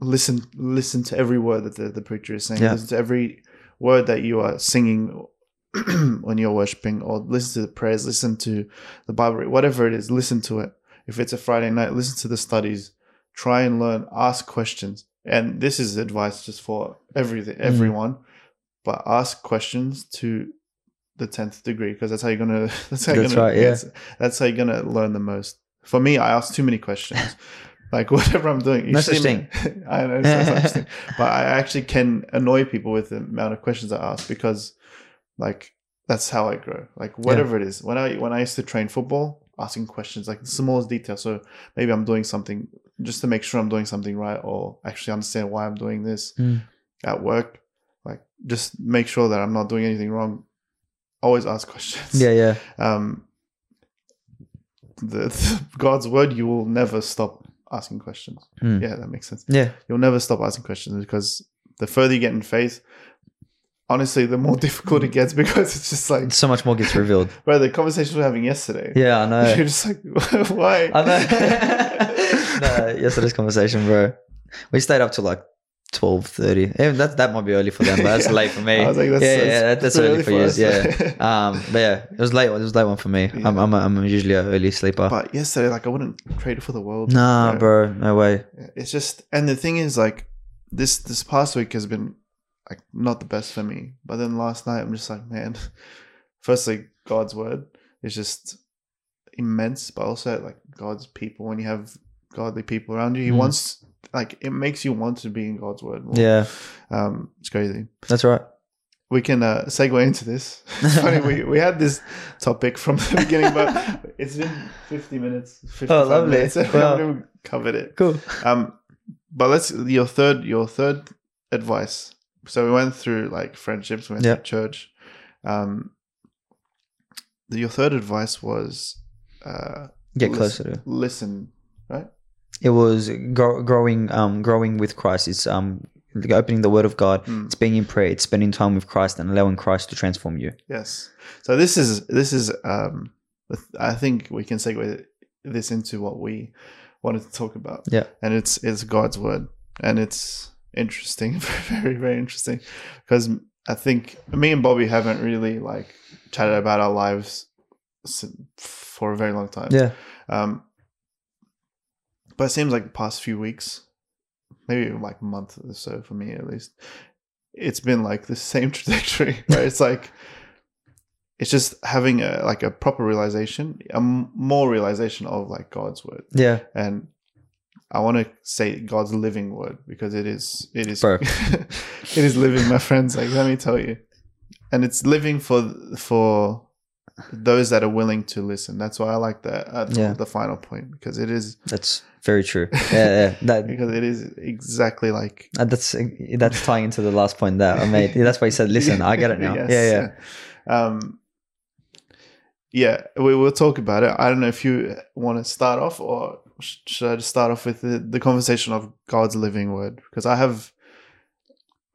listen listen to every word that the, the preacher is saying. Yeah. Listen to every word that you are singing <clears throat> when you're worshiping, or listen to the prayers, listen to the Bible, whatever it is, listen to it. If it's a Friday night, listen to the studies. Try and learn, ask questions. And this is advice just for everything, everyone. But ask questions to the tenth degree because that's how you're gonna. <laughs> That's how That's you're gonna. right, yeah. that's- That's how you're gonna learn the most. For me, I ask too many questions. <laughs> like <laughs> whatever I'm doing, No such me- I know, it's but I actually can annoy people with the amount of questions I ask because, like, that's how I grow. Like whatever it is. When I when I used to train football, asking questions like the smallest detail. So maybe I'm doing something just to make sure I'm doing something right, or actually understand why I'm doing this Mm. at work. Like just make sure that I'm not doing anything wrong. Always ask <laughs> questions. yeah, yeah, Um. <laughs> The, God's word, you will never stop asking questions. Mm. Yeah, that makes sense yeah. you'll never stop asking questions because the further you get in faith, honestly, the more <laughs> difficult it gets because it's just like, So much more gets revealed. bro, the conversation we were having yesterday. Yeah, I know. You're just like, why? I know. No, yesterday's conversation, bro. We stayed up till like twelve thirty. Even that that might be early for them, but that's Yeah. late for me. <laughs> I was like, that's, yeah, that's, yeah, that- that's pretty early for you. Yeah. <laughs> Um, but yeah, it was late. It was late one for me. I'm, I'm, a, I'm usually an early sleeper. but yesterday, like, I wouldn't trade it for the world. nah, Yeah. bro, no way. It's just, and the thing is, like, this this past week has been like not the best for me. But then last night, I'm just like, man. <laughs> Firstly, God's word is just immense, but also like God's people. When you have godly people around you, He Mm. wants like it makes you want to be in God's word. More. Yeah, um, it's crazy. that's right. We can uh, segue into this. <laughs> It's funny we, we had this topic from the beginning, but <laughs> it's been fifty minutes. 55 Oh, lovely. Minutes, <laughs> and we Wow. haven't even covered it. Cool. Um, but let's your third your third advice. So we went through like friendships, we went Yeah. through church. Um, the- your third advice was uh, Get listen- closer to. Listen? It was grow, growing, um, growing with Christ. It's um, opening the Word of God. Mm. It's being in prayer. It's spending time with Christ and allowing Christ to transform you. Yes. So this is this is um, I think we can segue this into what we wanted to talk about. Yeah. and it's it's God's word, and it's interesting, <laughs> very very interesting, because I think me and Bobby haven't really like chatted about our lives for a very long time. Yeah, Um, but it seems like the past few weeks, maybe like a month or so for me at least, it's been like the same <laughs> trajectory Right? it's like it's just having a like a proper realization, a m- more realization of like God's word, yeah, and I want to say God's living word because it is it is <laughs> it is living, my friends. Like let me tell you, and it's living for for those that are willing to listen. That's why I like that uh, Yeah. the final point because it is That's very true. Yeah, yeah. That <laughs> because it is exactly like uh, that's that's tying into the last point that I made. That's why he said, "Listen, I get it now." <laughs> Yes. Yeah, yeah. <laughs> Um, yeah, we will talk about it. I don't know if you want to start off, or should I just start off with the, the conversation of God's living word? Because I have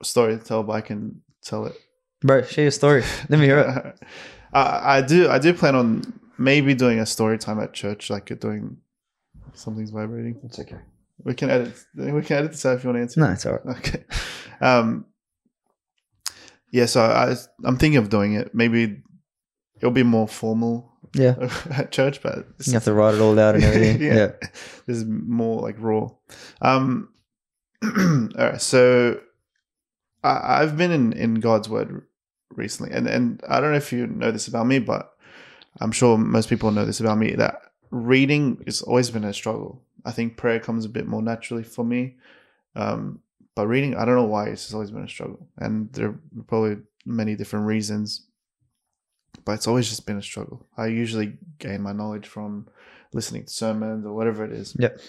a story to tell, but I can tell it. Bro, share your story. Let me hear it. I, I do. I do plan on maybe doing a story time at church, like doing something's vibrating. It's okay. We can edit. We can edit this out if you want to answer. No, it's all right. Okay. Um, yeah, so I, I'm thinking of doing it. Maybe it'll be more formal Yeah, <laughs> at church, but you have to write it all out and <laughs> everything. Yeah. yeah. <laughs> this is more like raw. Um, <clears throat> all right, so I, I've been in, in God's word recently, and, and I don't know if you know this about me, but I'm sure most people know this about me that reading has always been a struggle. I think prayer comes a bit more naturally for me. Um, but reading, I don't know why it's always been a struggle, and there are probably many different reasons. But it's always just been a struggle. I usually gain my knowledge from listening to sermons or whatever it is. Yep.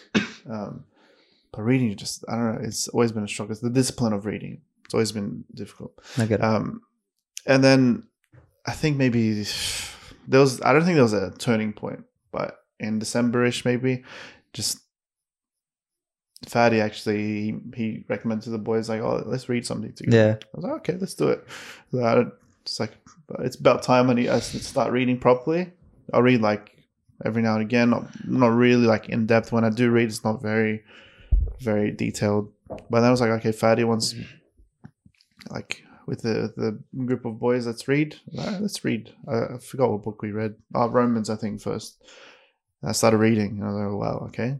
Um, but reading, just I don't know. It's always been a struggle. It's the discipline of reading. It's always been difficult. I get it. Um, and then I think maybe there was. I don't think there was a turning point, but in Decemberish maybe, just Fatty actually he, he recommended to the boys like, oh, let's read something together. yeah, I was like, okay, let's do it. So I it's like it's about time I need I start reading properly. I'll read like every now and again, not not really like in depth. When I do read, it's not very very detailed. But then I was like, okay, Fatty wants like with the the group of boys, let's read. Let's read. I, I forgot what book we read. Oh, Romans, I think first. And I started reading, and I was like, oh, wow, okay.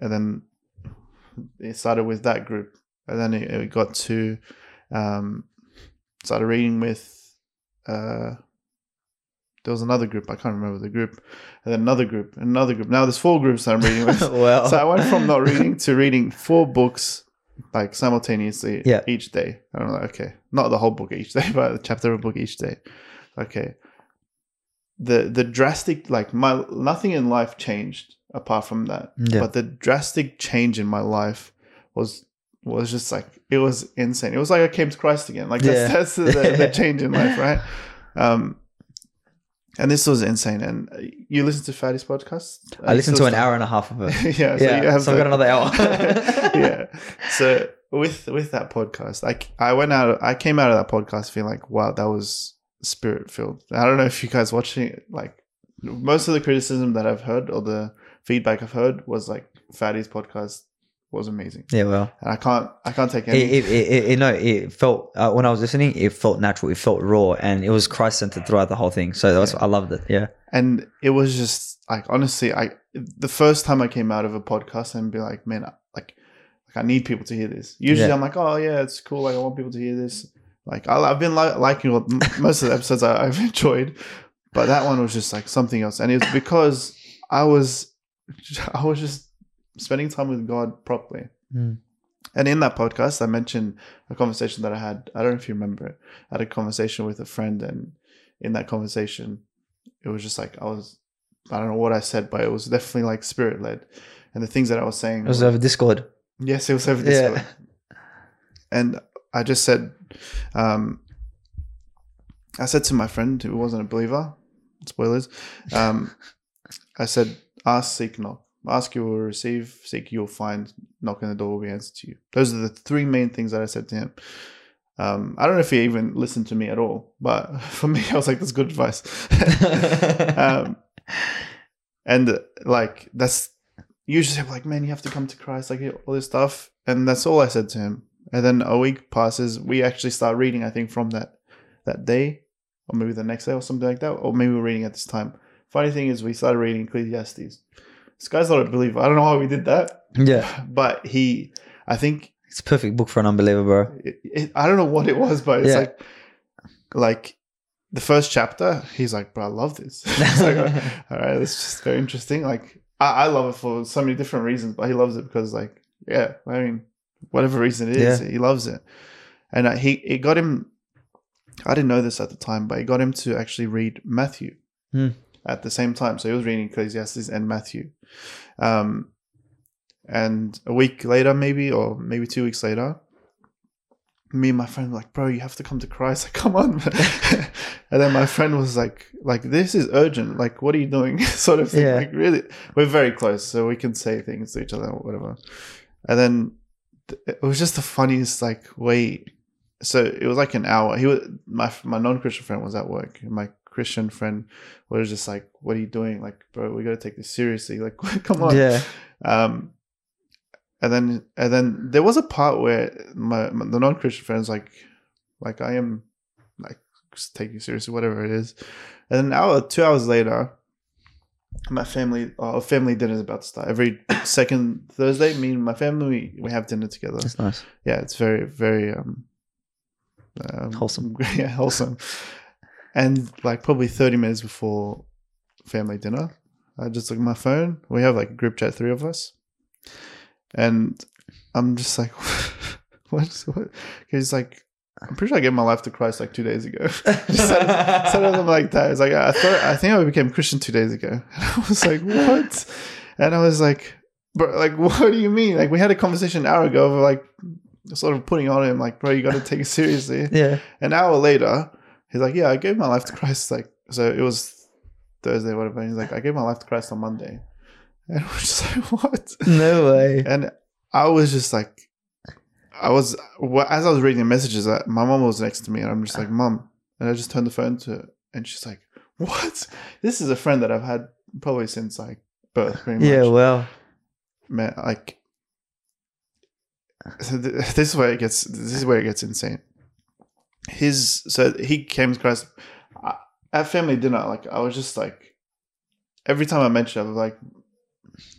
And then it started with that group, and then it, it got to um, started reading with uh, there was another group I can't remember the group, and then another group, another group. Now there's four groups I'm reading with. <laughs> well, so I went from not reading to reading four books like simultaneously Yeah. each day. And I'm like, okay, not the whole book each day, <laughs> but a chapter of a book each day. Okay. The the drastic like my nothing in life changed apart from that. Yeah. But the drastic change in my life was was just like it was insane. It was like I came to Christ again. Like that's Yeah. that's the, the, the <laughs> change in life, right? Um and this was insane. And uh, you listen to Fatty's podcast? I listened to an hour and a half of it. <laughs> yeah, so yeah, so I've got another hour. <laughs> yeah. So with with that podcast, like I went out, I came out of that podcast feeling like, wow, that was spirit filled. I don't know if you guys watching it, like most of the criticism that I've heard or the feedback I've heard was like Fatty's podcast was amazing, yeah, well, and I can't I can't take it, any. it, it, it, you know, it felt uh, when I was listening, it felt natural, it felt raw, and it was Christ centered throughout the whole thing. So that's I loved it. Yeah, and it was just like honestly i the first time i came out of a podcast and be like man I- like like i need people to hear this usually Yeah. i'm like oh yeah it's cool like i want people to hear this like I, i've been li- liking what <laughs> most of the episodes I, i've <laughs> enjoyed but that one was just like something else and it was because i was <laughs> i was just spending time with god properly Mm. and in that podcast i mentioned a conversation that i had i don't know if you remember it i had a conversation with a friend and in that conversation it was just like I was I don't know what I said, but it was definitely like spirit led. And the things that I was saying it was were- over Discord. yes, it was over Yeah. Discord. And I just said um I said to my friend who wasn't a believer, spoilers, um, I said, ask, seek, knock. Ask, you will receive, seek, you'll find, knock on the door will be answered to you. Those are the three main things that I said to him. Um, I don't know if he even listened to me at all, but <laughs> for me, I was like, that's good advice. <laughs> um, and like that's usually I'm like, man, you have to come to Christ, like all this stuff, and that's all I said to him. And then a week passes, we actually start reading. I think from that that day, or maybe the next day, or something like that, or maybe we're reading at this time. Funny thing is, we started reading Ecclesiastes. This guy's not a believer. I don't know why we did that, yeah, but he, I think it's a perfect book for an unbeliever, bro. it, it, I don't know what it was, but it's Yeah. like, like the first chapter, he's like, bro, I love this. <laughs> like, <laughs> all right, it's just very interesting. Like, I, I love it for so many different reasons, but he loves it because, like, yeah, I mean, whatever reason it is, Yeah. he loves it. And uh, he, it got him, I didn't know this at the time, but it got him to actually read Matthew Hmm. At the same time. So he was reading Ecclesiastes and Matthew. Um, and a week later, maybe, or maybe two weeks later, me and my friend were like, bro, you have to come to Christ. <laughs> Like, come on. <laughs> and then my friend was like, like, this is urgent. Like, what are you doing? <laughs> sort of thing. Yeah. Like, really, we're very close, so we can say things to each other or whatever. And then it was just the funniest, like, way. So it was like an hour. He was my my non Christian friend was at work. My Christian friend was just like, "What are you doing? Like, bro, we got to take this seriously. <laughs> Like, <laughs> come on." Yeah. Um, and then and then there was a part where my, my the non Christian friends like, like I am, like taking seriously whatever it is. And then an hour, two hours later, my family, our family dinner is about to start. Every <coughs> second Thursday, me and my family we, we have dinner together. That's nice. Yeah, it's very very um, um Wholesome. <laughs> Yeah, wholesome. And like probably thirty minutes before family dinner, I just look at my phone. We have like a group chat, three of us, and I'm just like, what's <laughs> what? He's like, I'm pretty sure I gave my life to Christ like two days ago. <laughs> Just said, said them like that. It's like I thought I think I became Christian two days ago. <laughs> And I was like, what? And I was like, bro, like what do you mean? Like we had a conversation an hour ago of like sort of putting on him like, bro, you got to take it seriously. yeah. An hour later, he's like, yeah, I gave my life to Christ. Like so, it was Thursday, whatever. And he's like, I gave my life to Christ on Monday. And <laughs> we're just like, what? No way. And I was just like, I was as I was reading the messages. I, my mom was next to me, and I'm just like, "Mom," and I just turned the phone to, her, and she's like, "What? This is a friend that I've had probably since like birth, pretty much." Yeah. Well. man, like so th- this is where it gets. This is where it gets insane. His so he came to Christ I- at family dinner. Like I was just like, every time I mentioned, I was like,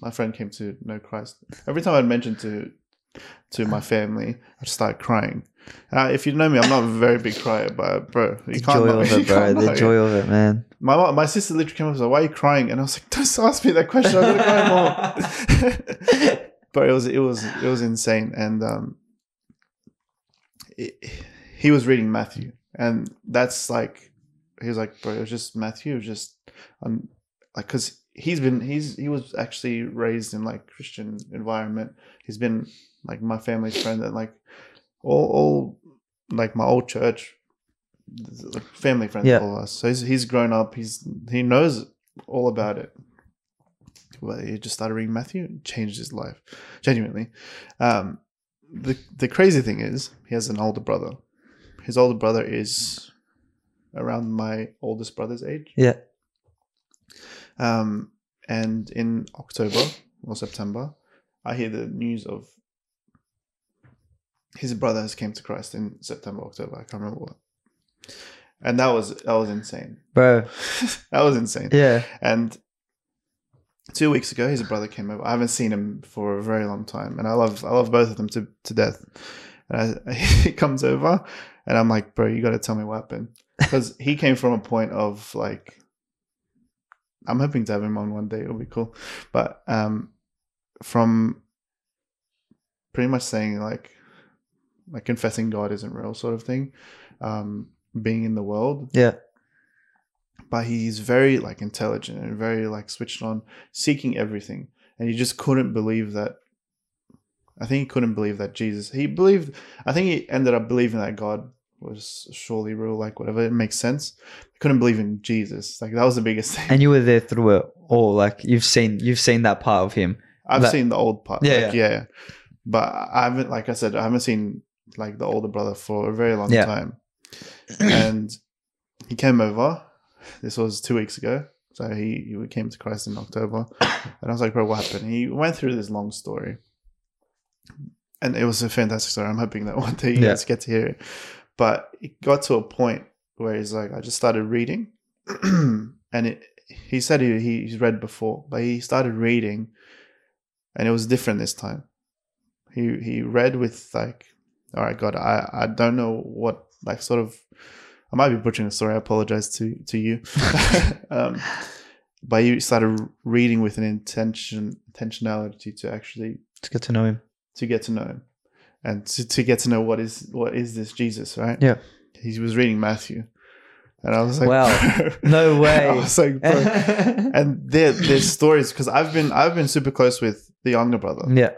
my friend came to know Christ. Every time I'd mention to to my family, I'd start crying. Uh, if you know me, I'm not a very big crier, but bro, you The can't. joy not- of it, bro. The joy of it, man. my my sister literally came up and like, "Why are you crying?" And I was like, "Don't ask me that question. I'm gonna cry more." <laughs> <laughs> but it was it was it was insane, and um, it, he was reading Matthew, and that's like he was like, "Bro, it was just Matthew. It was just um, like because he's been he's he was actually raised in like Christian environment. He's been like my family's friend, and like all all like my old church." like family friends Yeah. all of us so he's, he's grown up he's he knows all about it well he just started reading matthew and changed his life genuinely um the the crazy thing is he has an older brother his older brother is around my oldest brother's age Yeah. um and in october or september i hear the news of his brother has came to christ in september october i can't remember what and that was that was insane Bro. <laughs> that was insane Yeah. and two weeks ago, his brother came over. I haven't seen him for a very long time, and I love I love both of them to to death. And I, <laughs> he comes over, and I'm like, bro, you got to tell me what happened <laughs> because he came from a point of like, I'm hoping to have him on one day. It'll be cool, but um, from pretty much saying like, like confessing God isn't real, sort of thing. Um, being in the world, Yeah. but he's very like intelligent and very like switched on, seeking everything. And he just couldn't believe that. I think he couldn't believe that Jesus. He believed. I think he ended up believing that God was surely real, like whatever. It makes sense. He couldn't believe in Jesus. Like that was the biggest thing. And you were there through it all. Like you've seen you've seen that part of him. I've that- seen the old part. Yeah, like, yeah. But I haven't, like I said, I haven't seen like the older brother for a very long Yeah. time. <clears throat> And he came over. This was two weeks ago. So he, he came to Christ in October. And I was like, bro, what happened? He went through this long story. And it was a fantastic story. I'm hoping that <laughs> one day you Yeah. guys get to hear it. But it got to a point where he's like, I just started reading. <clears throat> and it, he said he, he, he's read before, but he started reading and it was different this time. He he read with like, all right, God, I I don't know what like sort of, I might be butchering the story. I apologize to to you, <laughs> um, but he started reading with an intention intentionality to actually It's good to know him. To get to know him and to, to get to know what is what is this Jesus, right? Yeah. he was reading Matthew, and I was like, Wow. <laughs> No way. I was like, bro. <laughs> and there, there's stories because I've been I've been super close with the younger brother, yeah.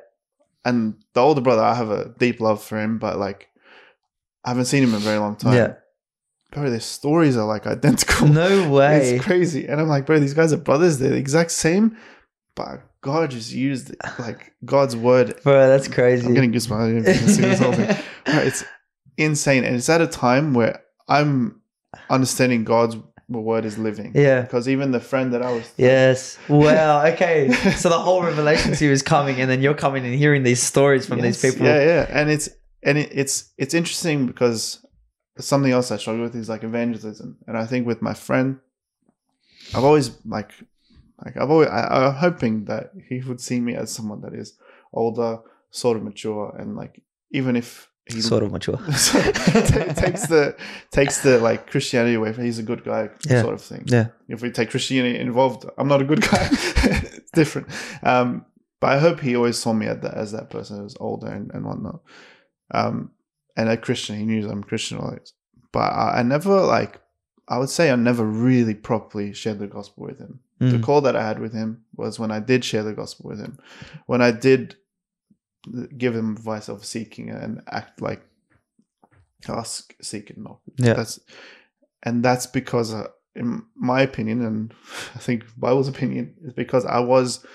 and the older brother. I have a deep love for him, but like, I haven't seen him in a very long time. Yeah. bro, their stories are like identical. No <laughs> way. It's crazy. And I'm like, bro, these guys are brothers. They're the exact same. But God just used like God's word. Bro, that's crazy. I'm getting goosebumps. This whole thing. It's insane. And it's at a time where I'm understanding God's word is living. yeah. Because even the friend that I was Yes. Wow. <laughs> Okay. so the whole revelation to you is coming, and then you're coming and hearing these stories from Yes, these people. Yeah, yeah. And it's and it, it's it's interesting because something else I struggle with is like evangelism. And I think with my friend, I've always like like I've always I, I'm hoping that he would see me as someone that is older, sort of mature, and like even if he Sort of mature. <laughs> ta- takes the takes the like Christianity away from he's a good guy Yeah. sort of thing. Yeah. If we take Christianity involved, I'm not a good guy. <laughs> it's different. Um, but I hope he always saw me as that, as that person who's older and, and whatnot. Um, and a Christian, he knew I'm Christian always. But I, I never like I would say I never really properly shared the gospel with him. The Mm. call that I had with him was when I did share the gospel with him, when I did give him advice of seeking and act like ask, seek, and knock. Yeah. That's and that's because, uh, in my opinion, and <laughs> I think Bible's opinion is because I was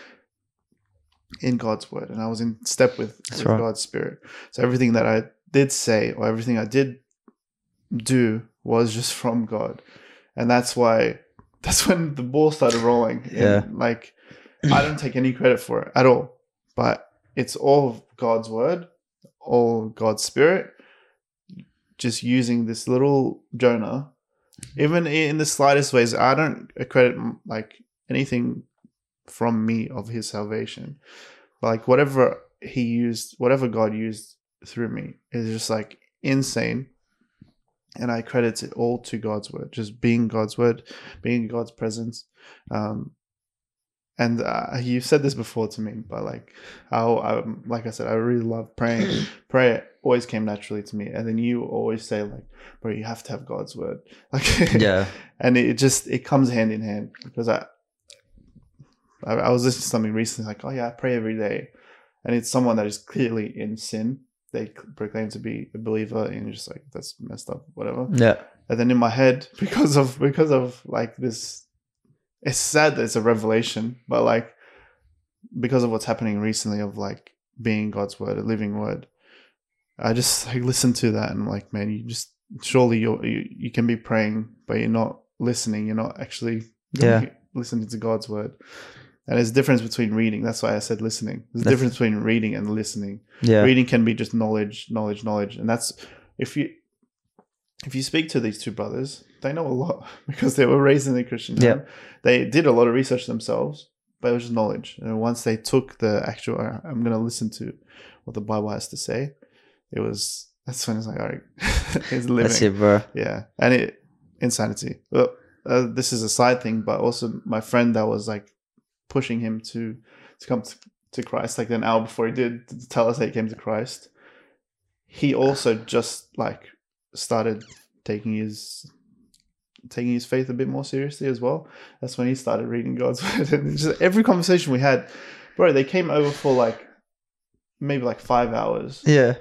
in God's word and I was in step with, with right. God's spirit. So everything that I did say or everything I did do was just from God, and that's why <laughs> that's when the ball started rolling. And, Yeah. like I don't take any credit for it at all, but it's all God's word, all God's spirit, just using this little Jonah, even in the slightest ways. I don't credit like anything from me of his salvation, like whatever he used, whatever God used through me is just like insane. And I credit it all to God's word, just being God's word, being in God's presence. Um, and uh, you've said this before to me, but like how, um, like I said, I really love praying. <clears throat> Prayer always came naturally to me, and then you always say like, "Bro, you have to have God's word." <laughs> Like, Yeah. and it just it comes hand in hand because I, I I was listening to something recently like, "Oh yeah, I pray every day," and it's someone that is clearly in sin. They proclaim to be a believer, and you're just like, "That's messed up," whatever Yeah. and then in my head <laughs> because of because of like this it's sad that it's a revelation but like because of what's happening recently of like being god's word a living word i just <laughs> like listen to that and I'm like man you just surely you're, you you can be praying but you're not listening you're not actually Yeah. listening to god's word and there's a difference between reading. That's why i said listening. There's a difference between reading and listening. Yeah. reading can be just knowledge knowledge knowledge. And that's if you if you speak to these two brothers they know a lot <laughs> because they were raised in the christian Yeah. they did a lot of research themselves but it was just knowledge. And once they took the actual "Uh, i'm going to listen to what the bible has to say it was that's when it's like all right <laughs> it's living. That's it, bro. yeah. And it insanity. Well uh, this is a side thing but also my friend that was like pushing him to to come to, to christ like an hour before he did to tell us that he came to christ he also just like started taking his taking his faith a bit more seriously as well that's when he started reading god's <laughs> word and just every conversation we had bro they came over for like maybe like five hours Yeah.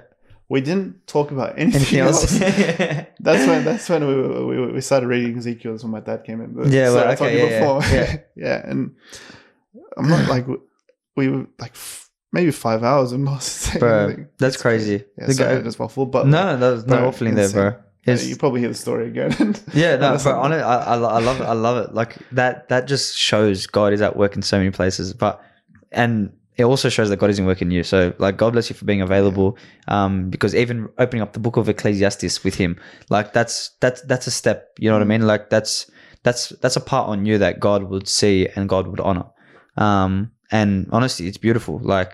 we didn't talk about anything, Anything else. else? <laughs> That's when that's when we, we, we started reading Ezekiel. That's when my dad came in. But- Yeah, so well, I told okay, you yeah, yeah, before. yeah. <laughs> yeah, and I'm not <laughs> like we were like f- maybe five hours not saying Bro, that's crazy. Yeah, The sorry, guy- just waffled, but no, no, there's no waffling there, bro. Yeah, It's- you probably hear the story again. <laughs> Yeah, no, but on it, I, I, I love it. I love it. Like that, that just shows God is at work in so many places. But and it also shows that God is in work in you. So like, God bless you for being available. Um, because even opening up the book of Ecclesiastes with Him, like that's that's that's a step. You know what I mean? Like that's that's that's a part on you that God would see and God would honor. Um, and honestly, it's beautiful. Like,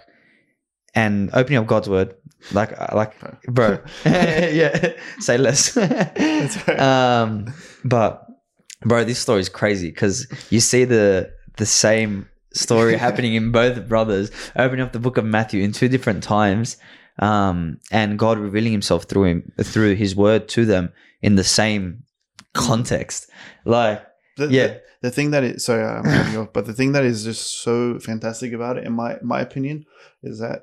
and opening up God's word, like uh, like bro, <laughs> <laughs> yeah, <laughs> say less. Um, but bro, this story is crazy because you see the the same story happening in both brothers, opening up the book of Matthew in two different times. um, and God revealing Himself through him through His Word to them in the same context. Like, The, Yeah. The, thing that is sorry, I'm <laughs> cutting off, but the thing that is just so fantastic about it, in my my opinion, is that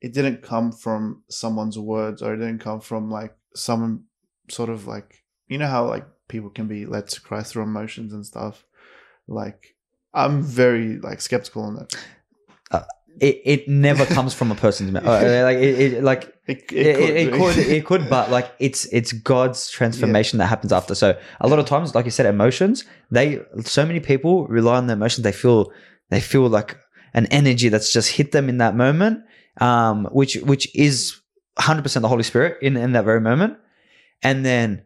it didn't come from someone's words or it didn't come from like some sort of like you know how like people can be led to cry through emotions and stuff. Like I'm very like skeptical on that. Uh, it, it never comes from a person's mouth. Uh, like, it, it, like It, it, it, it could it <laughs> could but like it's it's god's transformation that happens after. So a lot of times like you said emotions they so many people rely on their emotions. They feel they feel like an energy that's just hit them in that moment um which which is 100% the holy spirit in in that very moment. And then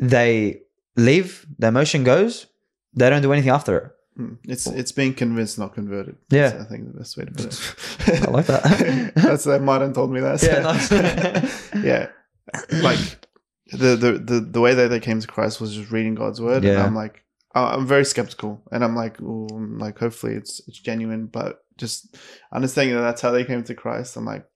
they leave the emotion goes they don't do anything after it Hmm. It's it's being convinced, not converted. Yeah. That's, I think the best way to put it. <laughs> I like that. <laughs> That's that Martin told me that. so- Yeah, <laughs> nice. yeah, like the, the the the way that they came to Christ was just reading God's word. And Yeah. I'm like, I'm very skeptical, and I'm like, ooh, like hopefully it's it's genuine, but just understanding that that's how they came to Christ, I'm like,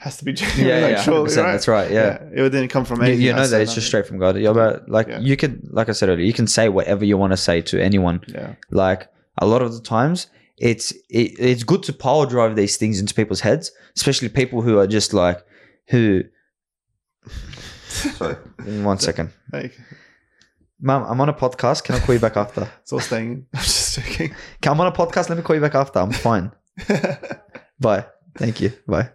has to be <laughs> genuine. yeah like, yeah surely, right? that's right yeah it didn't come from you, anything. you I know that it's just straight from God. You're about like Yeah. you could, like I said earlier, you can say whatever you want to say to anyone. Yeah, Like a lot of the times, it's it, it's good to power drive these things into people's heads, especially people who are just like who. <laughs> Sorry, <laughs> one second, like Mum. I'm on a podcast. Can I call you back after? it's all staying. in. I'm just joking. I'm on a podcast. Let me call you back after. I'm fine. Bye. Thank you. Bye.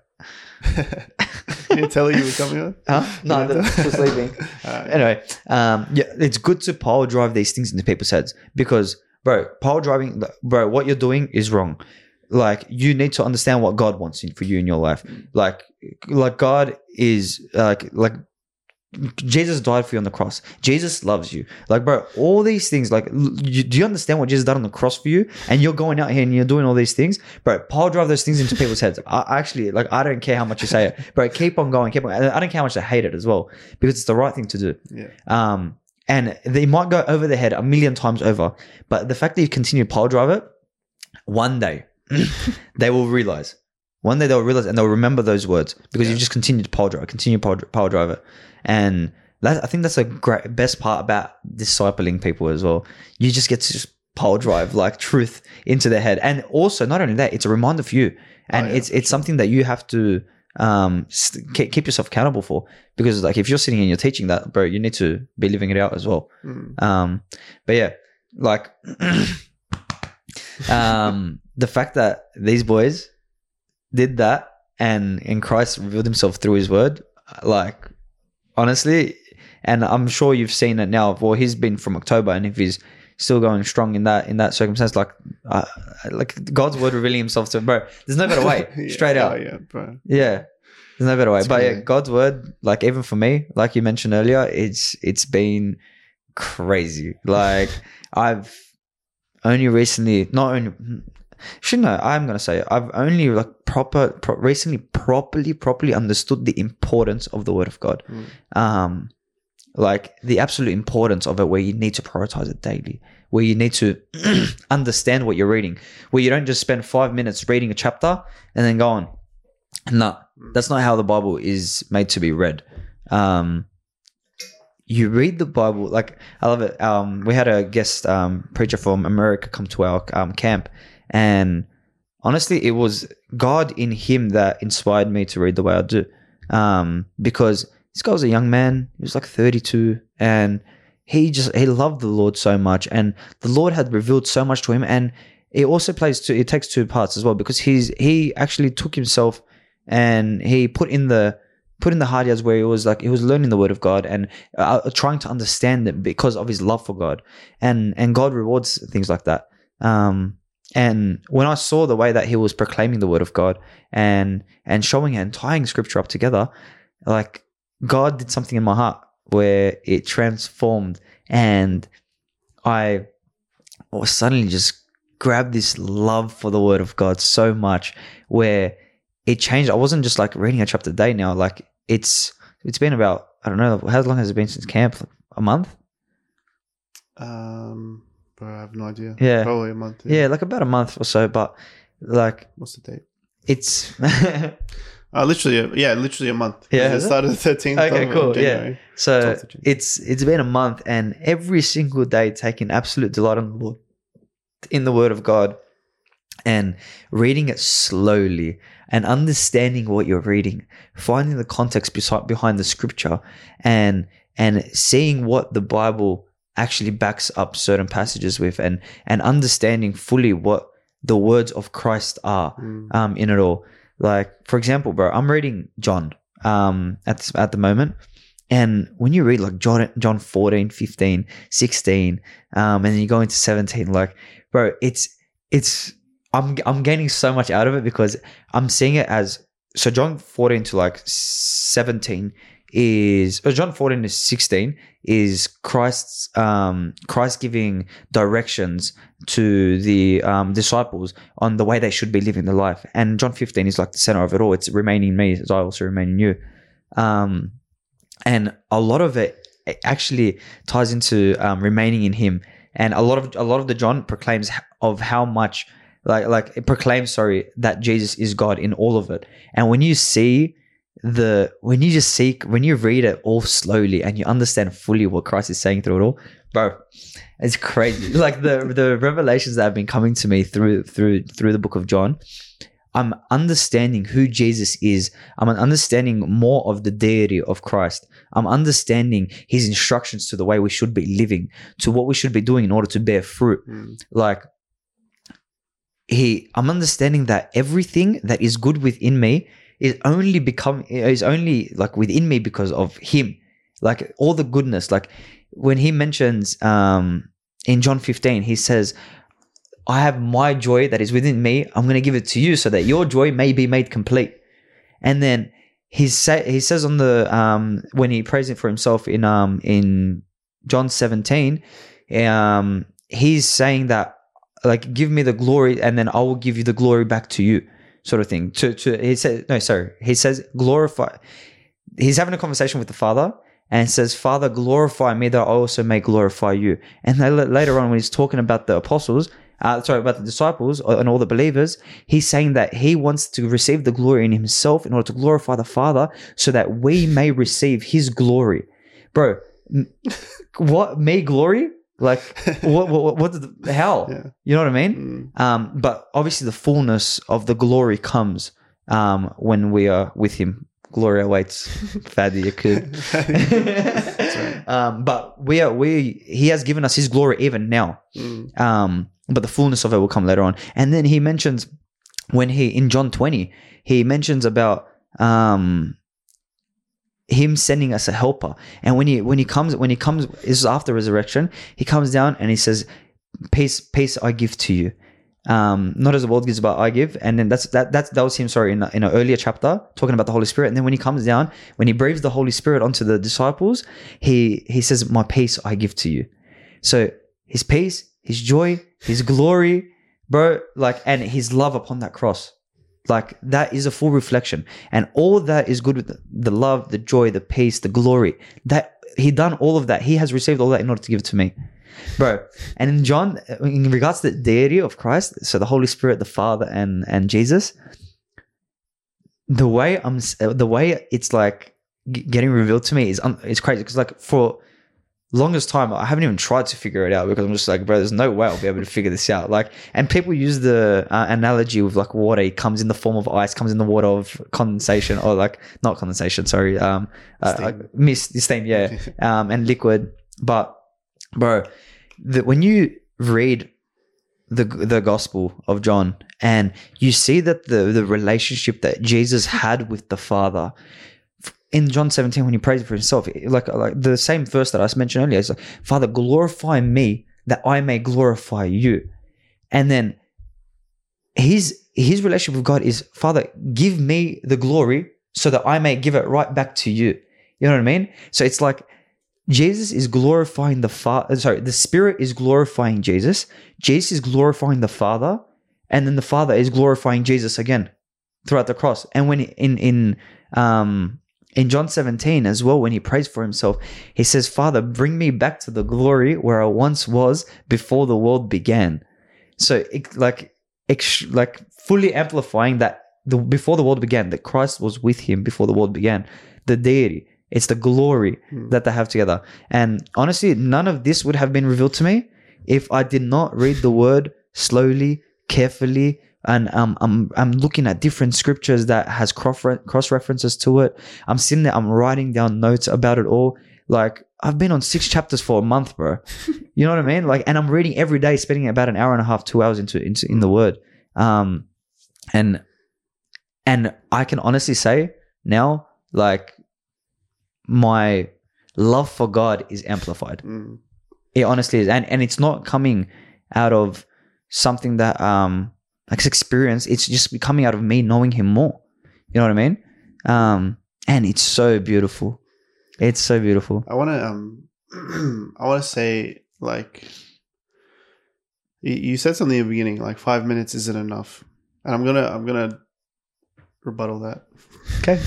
Can you tell her you were coming on? Huh? No, just leaving. <laughs> Alright. anyway, um, yeah, it's good to power drive these things into people's heads because, bro, power driving, bro, what you're doing is wrong. Like, you need to understand what God wants in, for you in your life. Like, like God is like, like Jesus died for you on the cross. Jesus loves you. Like, bro, all these things. Like, you, do you understand what Jesus done on the cross for you? And you're going out here and you're doing all these things, bro. Power drive those things into people's heads. I actually like. I don't care how much you say it, bro. Keep on going. Keep on. I don't care how much they hate it as well because it's the right thing to do. Yeah. Um, and they might go over their head a million times over, but the fact that you continue to pile drive it, one day <clears throat> they will realize. One day they'll realize and they'll remember those words because you Yeah. just continue to pile drive, continue to pile, pile drive it, and that, I think that's a great best part about discipling people as well. You just get to just pile drive like truth into their head, and also not only that, it's a reminder for you, and Oh, yeah, it's it's something that you have to um st- keep keep yourself accountable for because like if you're sitting and you're teaching that, bro, you need to be living it out as well. Mm. Um, but yeah, like <clears throat> um, the fact that these boys did that and and Christ revealed Himself through His Word, like honestly, and I'm sure you've seen it now. Well, he's been from October, and if he's still going strong in that in that circumstance, like uh, like God's Word revealing Himself to him, bro. There's no better way, <laughs> Yeah. straight out. Oh, yeah, bro. Yeah. There's no better way. It's but yeah. God's word, like even for me, like you mentioned earlier, it's it's been crazy. Like I've only recently not only should know, I'm gonna say I've only like proper pro- recently properly properly understood the importance of the word of God. Mm. Um like the absolute importance of it where you need to prioritize it daily where you need to <clears throat> understand what you're reading where you don't just spend five minutes reading a chapter and then go on. No that's not how the bible is made to be read. Um you read the bible like i love it. Um we had a guest um preacher from america come to our um, camp and honestly it was god in him that inspired me to read the way i do. Um because this guy was a young man. He was like 32 and he just he loved the lord so much. And the lord had revealed so much to him. And it also plays to it takes two parts as well because he's he actually took himself and he put in the put in the hard yards where he was like he was learning the word of god and uh, trying to understand it because of his love for god. And and god rewards things like that. Um and when i saw the way that he was proclaiming the word of god and and showing it and tying scripture up together like god did something in my heart where it transformed and i was suddenly just grabbed this love for the word of god so much where it changed. I wasn't just like reading a chapter a day now. Like it's it's been about I don't know how long has it been since camp? A month? Um, bro, I have no idea. Yeah. Probably a month. Yeah, like about a month or so. But like What's the date? it's <laughs> Uh, literally, yeah, literally a month. Yeah, it started the thirteenth. Okay, cool, yeah. So 12th of June. it's it's been a month, and every single day taking absolute delight in the Lord, in the Word of God, and reading it slowly and understanding what you're reading, finding the context beside, behind the Scripture, and and seeing what the Bible actually backs up certain passages with, and and understanding fully what the words of Christ are Mm. um, in it all. Like, for example, bro, I'm reading John um, at, this, at the moment. And when you read like John, John 14, 15, 16, um, and then you go into 17, like, bro, it's, it's, I'm, I'm gaining so much out of it because I'm seeing it as, so John 14 to like 17 is, or John 14 to 16 is Christ's, um, Christ giving directions to the um, disciples on the way they should be living their life. And John 15 is like the center of it all. It's remaining me as I also remain in you. Um, and a lot of it actually ties into um, remaining in Him. And a lot of a lot of the John proclaims of how much like like it proclaims sorry that Jesus is God in all of it. And when you see the when you just seek when you read it all slowly and you understand fully what Christ is saying through it all, bro, it's crazy. <laughs> like the the revelations that have been coming to me through through through the book of John, I'm understanding who Jesus is. I'm understanding more of the deity of Christ. I'm understanding his instructions to the way we should be living, to what we should be doing in order to bear fruit. Mm. Like he I'm understanding that everything that is good within me is only become is only like within me because of him. Like all the goodness. Like when he mentions um in John 15, he says, I have my joy that is within me. I'm going to give it to you so that your joy may be made complete. And then he say, he says on the um when he prays it for himself in um in John 17, um he's saying that like give me the glory and then I will give you the glory back to you sort of thing. To to he said no sorry he says glorify. He's having a conversation with the Father and says, Father, glorify me that I also may glorify you. And then later on, when he's talking about the apostles, uh, sorry, about the disciples and all the believers, he's saying that he wants to receive the glory in himself in order to glorify the Father so that we may receive his glory. Bro, <laughs> what? Me glory? Like, <laughs> what, what, what, the, hell? Yeah. You know what I mean? Mm. Um, but obviously, the fullness of the glory comes um, when we are with Him. Glory awaits. <laughs> Fadi, you could. That's right. <laughs> um, but we are we. He has given us His glory even now. Mm. Um, but the fullness of it will come later on. And then He mentions when He in John twenty, He mentions about um him sending us a helper. And when he when he comes when he comes this is after resurrection he comes down and he says peace peace i give to you. Um not as the world gives but i give. And then that's that that's that was him sorry in, in an earlier chapter talking about the holy spirit. And then when he comes down when he breathes the holy spirit onto the disciples he he says my peace i give to you. So his peace his joy his glory bro like and his love upon that cross like that is a full reflection. And all that is good with the, love the joy the peace the glory. That he done all of that. He has received all that in order to give it to me. Bro and in john in regards to the deity of christ so the holy spirit the father and and jesus the way i'm the way it's like getting revealed to me is um, un- is crazy. Because like for longest time i haven't even tried to figure it out because i'm just like bro there's no way i'll be able to figure this out. Like and people use the uh, analogy with like water. It comes in the form of ice comes in the water of condensation or like not condensation sorry um uh, Steam. uh, mist steam yeah <laughs> um and liquid. But bro the, when you read the the gospel of john and you see that the the relationship that jesus had with the father in John 17, when he prays for himself, like like the same verse that I mentioned earlier, it's like, Father, glorify me that I may glorify you. And then his his relationship with God is, Father, give me the glory so that I may give it right back to you. You know what I mean? So it's like Jesus is glorifying the Father. Sorry, the Spirit is glorifying Jesus. Jesus is glorifying the Father, and then the Father is glorifying Jesus again throughout the cross. And when in in um in John 17 as well, when he prays for himself, he says, Father, bring me back to the glory where I once was before the world began. So, it, like, like fully amplifying that the before the world began, that Christ was with him before the world began. The deity, it's the glory Hmm. that they have together. And honestly, none of this would have been revealed to me if I did not read the word slowly, carefully, and um, I'm I'm looking at different scriptures that has cross references to it. I'm sitting there, I'm writing down notes about it all. Like I've been on six chapters for a month, bro. <laughs> You know what I mean? Like, and I'm reading every day, spending about an hour and a half, two hours into into in the word. Um, and and I can honestly say now, like, my love for God is amplified. Mm. It honestly is, and and it's not coming out of something that um like it's experience. It's just coming out of me knowing Him more. You know what I mean? Um, and it's so beautiful. It's so beautiful. I want to um <clears throat> I want to say like you, said something in the beginning like 5 minutes isn't enough. And I'm going to I'm to rebuttal that. Okay.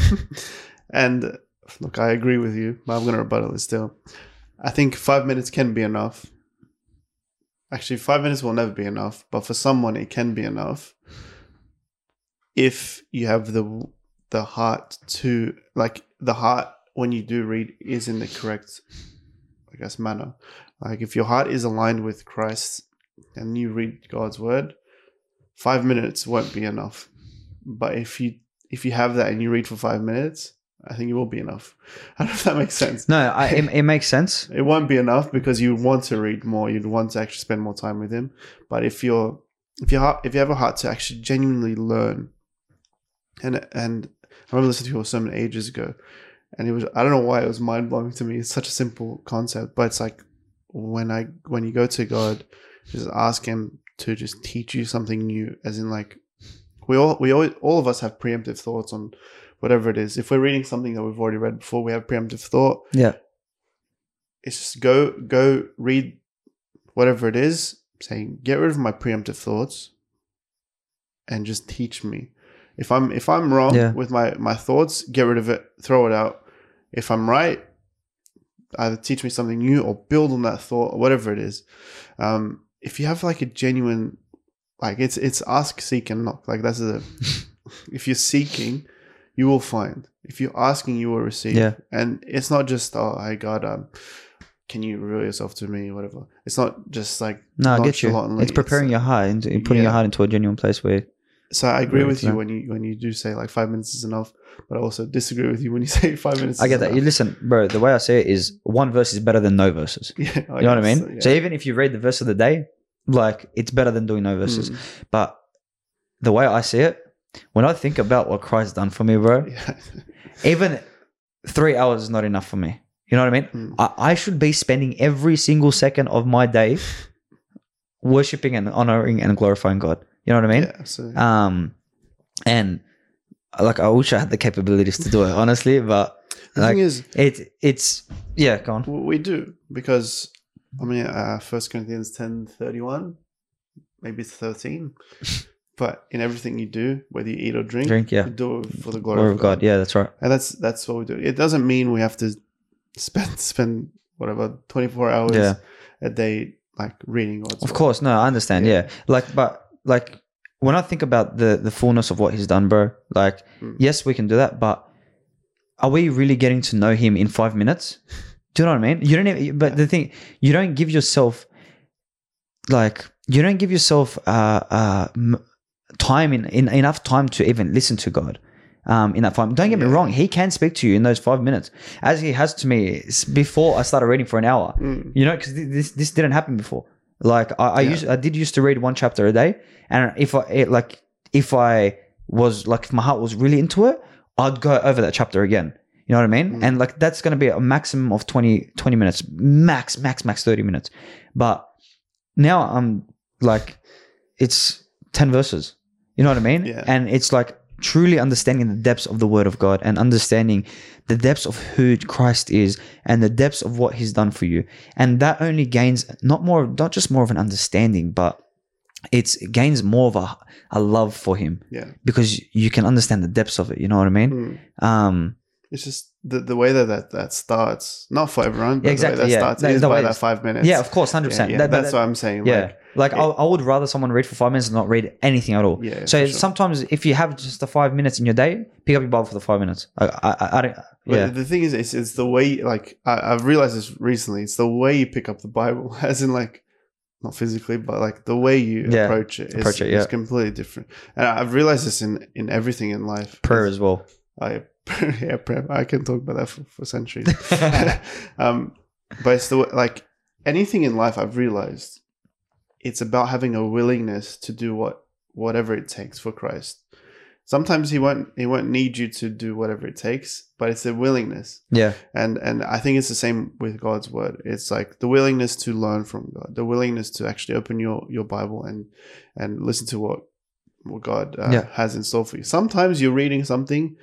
<laughs> and look, I agree with you, but I'm going to rebuttal it still. I think 5 minutes can be enough. Actually, 5 minutes will never be enough, but for someone it can be enough. If you have the the heart to like the heart when you do read is in the correct i guess manner. Like if your heart is aligned with christ and you read god's word five minutes won't be enough. But if you if you have that and you read for five minutes i think it will be enough. <laughs> I don't know if that makes sense. No, I, it, it makes sense. <laughs> it won't be enough because you want to read more. You'd want to actually spend more time with him. But if you're if you if you have a heart to actually genuinely learn and and i remember listening to a sermon ages ago and it was i don't know why it was mind-blowing to me. It's such a simple concept but it's like when i when you go to god just ask him to just teach you something new as in like we all we all, all of us have preemptive thoughts on whatever it is. If we're reading something that we've already read before we have preemptive thought. Yeah. it's just go go read whatever it is saying get rid of my preemptive thoughts and just teach me. If i'm if i'm wrong Yeah. with my my thoughts get rid of it throw it out. If i'm right either teach me something new or build on that thought or whatever it is. Um if you have like a genuine like it's it's ask seek and knock. Like that's the <laughs> if you're seeking you will find if you're asking you will receive Yeah. and it's not just oh hey god um can you reveal yourself to me whatever it's not just like No, I get you. It's preparing your heart and putting Yeah. your heart into a genuine place where so i agree with you when you when you do say like five minutes is enough but i also disagree with you when you <laughs> say five minutes I get that. You listen, bro. The way I say it is one verse is better than no verses. <laughs> yeah You know what I mean? yeah. So even if you read the verse of the day, like it's better than doing no verses. Mm, But the way I see it, when I think about what Christ done for me, bro, <laughs> yeah. even three hours is not enough for me. You know what I mean? Mm. I, I should be spending every single second of my day worshiping and honoring and glorifying God. You know what I mean? yeah Um, and like I wish I had the capabilities to do it, honestly, but <laughs> the like thing is it, it's yeah, go on. we do because i mean uh first corinthians 10 31 maybe 13 <laughs> but in everything you do whether you eat or drink, Drink, yeah. do it for the glory, Glory of God. Yeah, that's right. and that's that's what we do. It doesn't mean we have to spend <laughs> spend whatever twenty four hours Yeah. a day like reading God's Of course, no, I understand. Yeah. Yeah. like, but like when I think about the the fullness of what He's done, bro. Like, Mm. yes, we can do that, but are we really getting to know Him in five minutes? <laughs> Do you know what I mean? You don't. Even, but the thing, you don't give yourself like you don't give yourself uh uh m- time in, in enough time to even listen to God. Um, in that time, don't get me wrong. He can speak to you in those five minutes, as he has to me before I started reading for an hour. Mm. You know, because this this didn't happen before. Like I, I Yeah. used, I did used to read one chapter a day, and if I it, like if I was like if my heart was really into it, I'd go over that chapter again. You know what I mean? Mm. And like that's gonna be a maximum of 20, 20 minutes, max, max, max thirty minutes. But now I'm like, it's ten verses. You know what I mean? Yeah. And it's like truly understanding the depths of the Word of God and understanding the depths of who Christ is and the depths of what He's done for you. And that only gains not more, not just more of an understanding, but it's it gains more of a, a love for Him Yeah. because you can understand the depths of it. You know what I mean? Mm. Um, It's just the, the way that, that that starts, not for everyone, but Exactly, the way that yeah. starts The- is by way that five minutes. Yeah, of course, hundred Yeah, percent. yeah, that's what I'm saying. Yeah, Like, like, I, I would rather someone read for five minutes and not read anything at all. Yeah, So sure. sometimes if you have just the five minutes in your day, pick up your Bible for the five minutes. I, I, I, don't. But Yeah, the thing is, it's, it's the way, like, I, I've realized this recently. It's the way you pick up the Bible, <laughs> as in, like, not physically, but like the way you Yeah, approach it is, approach it, is yeah. completely different. And I've realized this in, in everything in life. prayer as well. I, <laughs> yeah, prayer. I can talk about that for, for centuries. <laughs> <laughs> um, but it's the like anything in life. I've realized it's about having a willingness to do what whatever it takes for Christ. Sometimes he won't he won't need you to do whatever it takes, but it's a willingness. Yeah, And and I think it's the same with God's word. It's like the willingness to learn from God, the willingness to actually open your your Bible and and listen to what what God uh, Yeah. has in store for you. Sometimes you're reading something.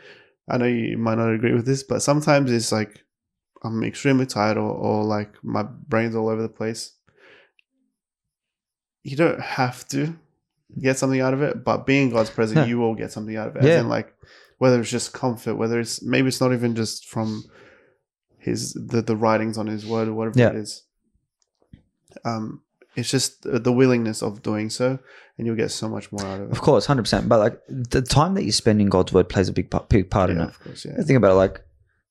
I know you might not agree with this, but sometimes it's like I'm extremely tired or, or like my brain's all over the place. You don't have to get something out of it, but being God's presence, you will get something out of it. Yeah. in like whether it's just comfort, whether it's maybe it's not even just from his the, the writings on his word or whatever Yeah. it is. Um, it's just the willingness of doing so, and you'll get so much more out of it. of course, hundred percent. But like the time that you spend in God's word plays a big part, big part in it. of course, yeah. Think about it, like,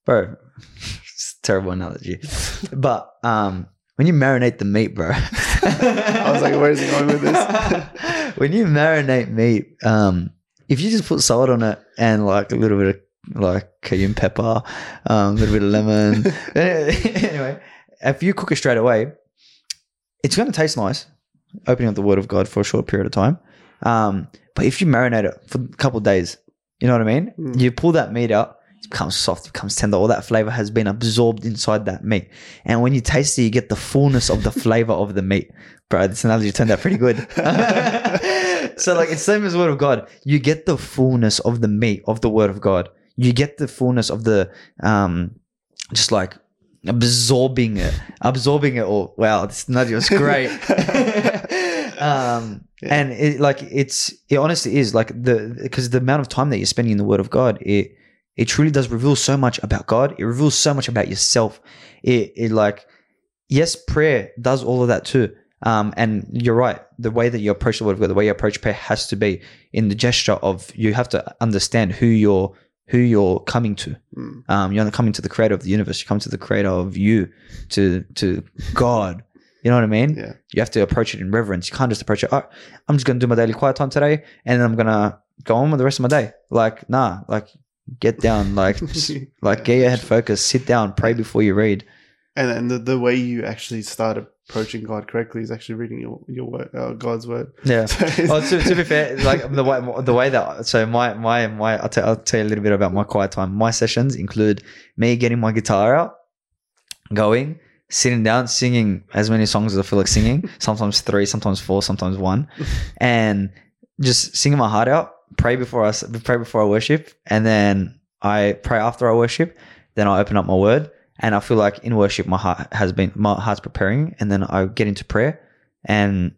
bro. <laughs> it's a terrible analogy, but um, when you marinate the meat, bro. <laughs> I was like, where's he going with this? <laughs> when you marinate meat, um, if you just put salt on it and like a little bit of like cayenne pepper, um, a little bit of lemon. anyway, if you cook it straight away, it's going to taste nice. Opening up the Word of God for a short period of time, um, but if you marinate it for a couple of days, you know what I mean. Mm. You pull that meat out, it becomes soft, it becomes tender. All that flavor has been absorbed inside that meat, and when you taste it, you get the fullness of the <laughs> flavor of the meat. Bro, this analogy turned out pretty good. <laughs> so, like, it's same as the Word of God. You get the fullness of the meat of the Word of God. You get the fullness of the, um, just like absorbing it, absorbing it all. Wow, this analogy was great. <laughs> um, Yeah. and it like it's it honestly is like the because the amount of time that you're spending in the Word of God, it it truly does reveal so much about God. It reveals so much about yourself. It it like yes, prayer does all of that too. Um, and you're right. The way that you approach the word of God, the way you approach prayer has to be in the gesture of you have to understand who you're who you're coming to. Mm. Um, you're not coming to the creator of the universe. You come to the creator of you, to to God. You know what I mean? Yeah. You have to approach it in reverence. You can't just approach it. Oh, I'm just gonna do my daily quiet time today, and then I'm gonna go on with the rest of my day. Like, nah, like get down, like <laughs> like Yeah, get your head focused, sit down, pray before you read. And and the, the way you actually start approaching God correctly is actually reading your your word, uh, God's word. Yeah. <laughs> So Oh, to, to be fair, like the way the way that so my my my I'll, tell I'll tell you a little bit about my quiet time. My sessions include me getting my guitar out, going, sitting down, singing as many songs as I feel like singing. <laughs> Sometimes three, sometimes four, sometimes one, and just singing my heart out. Pray before I pray before I worship, and then I pray after I worship. Then I open up my word, and I feel like in worship my heart has been my heart's preparing, and then I get into prayer, and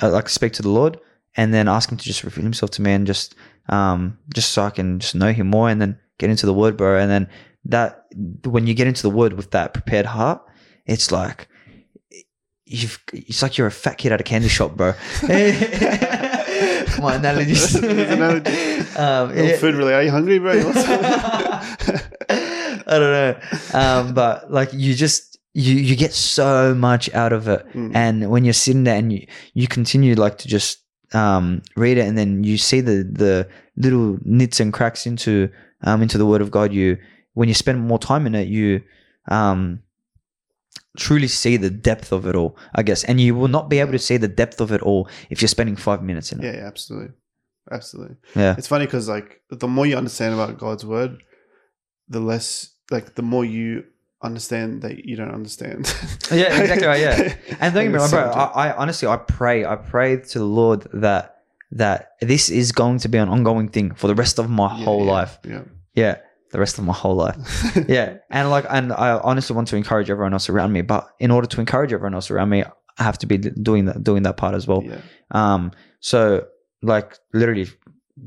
I like speak to the Lord, and then ask Him to just reveal Himself to me, and just um just so I can just know Him more, and then get into the Word, bro. And then that when you get into the Word with that prepared heart, it's like you've it's like you're a fat kid at a candy shop, bro. <laughs> My analogies. Analogy. <laughs> um, yeah. food really. Are you hungry, bro? <laughs> You want some? I don't know. Um, <laughs> but like you just you you get so much out of it. Mm. And when you're sitting there and you you continue like to just um read it and then you see the the little nits and cracks into um into the word of God, you when you spend more time in it, you um truly see the depth of it all, I guess. And you will not be able to see the depth of it all if you're spending five minutes in it. yeah, yeah, absolutely, absolutely. Yeah. It's funny because like the more you understand about God's word, the less like the more you understand that you don't understand. <laughs> Yeah, exactly right, yeah. <laughs> And don't get me wrong, bro. I, I honestly, I pray, I pray to the Lord that that this is going to be an ongoing thing for the rest of my Yeah, whole yeah, life. Yeah. Yeah, the rest of my whole life. <laughs> yeah, and like, and I honestly want to encourage everyone else around me. But in order to encourage everyone else around me, I have to be doing that, doing that part as well. yeah. Um, so like literally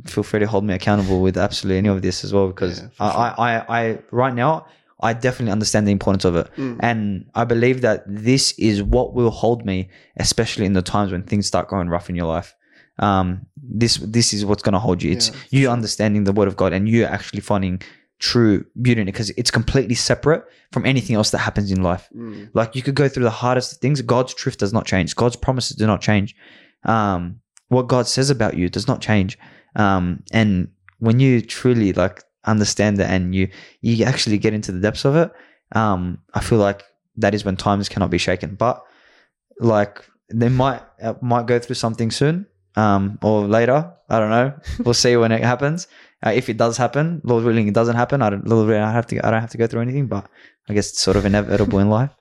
feel free to hold me accountable with absolutely any of this as well because Yeah, I, I, I, I right now I definitely understand the importance of it. Mm. And I believe that this is what will hold me, especially in the times when things start going rough in your life. Um, this this is what's going to hold you. It's Yeah, you sure. understanding the word of God and you actually finding true beauty in it because it's completely separate from anything else that happens in life. Mm. Like you could go through the hardest things. God's truth does not change. God's promises do not change. Um, what God says about you does not change. Um, and when you truly like understand it and you you actually get into the depths of it, um, I feel like that is when times cannot be shaken. But like they might uh, might go through something soon, um, or later. I don't know. <laughs> We'll see when it happens. Uh, if it does happen, Lord willing, it doesn't happen. I don't, Lord willing, I have to. I don't have to go through anything. But I guess it's sort of inevitable in life.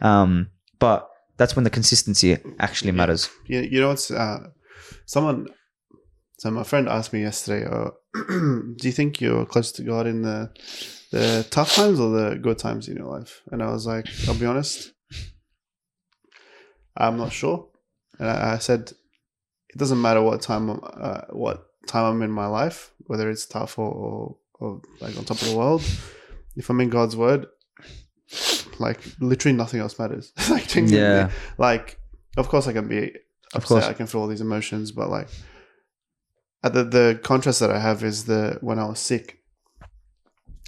Um, but that's when the consistency actually matters. You, you know what's uh, someone? So my friend asked me yesterday, uh, <clears throat> "Do you think you're close to God in the the tough times or the good times in your life?" And I was like, "I'll be honest, I'm not sure." And I, I said, "It doesn't matter what time I'm, uh, what time I'm in my life, whether it's tough or, or or like on top of the world. If I'm in God's word." Like literally nothing else matters. <laughs> like Yeah. like of course I can be Of course. I can feel all these emotions, but like uh, the the contrast that I have is the when I was sick,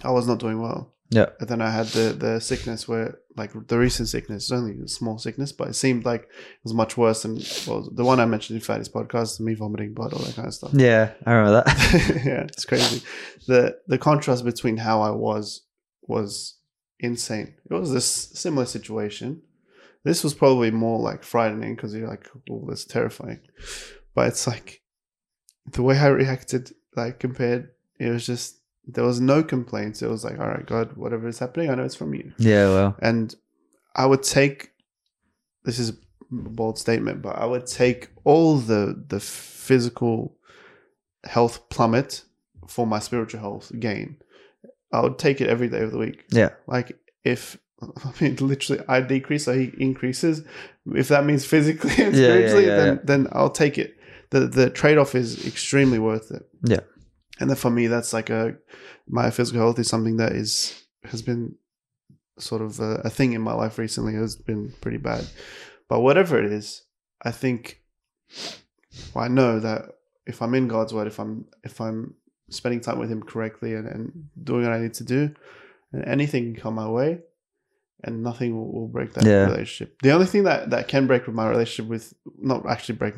I was not doing well. Yeah. And then I had the the sickness where like the recent sickness, it's only a small sickness, but it seemed like it was much worse than well the one I mentioned in Fatty's podcast, me vomiting blood, all that kind of stuff. Yeah, I remember that. <laughs> yeah, it's crazy. The the contrast between how I was was insane. It was this similar situation. This was probably more like frightening because you're like, oh, that's terrifying. But it's like the way I reacted, like compared, it was just there was no complaints. It was like, all right, God, whatever is happening, I know it's from you. yeah, well, And I would take this is a bold statement, but I would take all the the physical health plummet for my spiritual health gain. I would take it every day of the week. yeah, Like if <laughs> I mean literally I decrease, so he increases. If that means physically <laughs> and Yeah, yeah, spiritually, yeah, then yeah. then I'll take it. The the trade off is extremely worth it. Yeah. And then for me that's like a my physical health is something that is has been sort of a, a thing in my life recently has been pretty bad. But whatever it is, I think well, I know that if I'm in God's word, if I'm if I'm spending time with Him correctly and, and doing what I need to do, and anything can come my way, and nothing will, will break that Yeah. relationship. The only thing that that can break with my relationship with not actually break,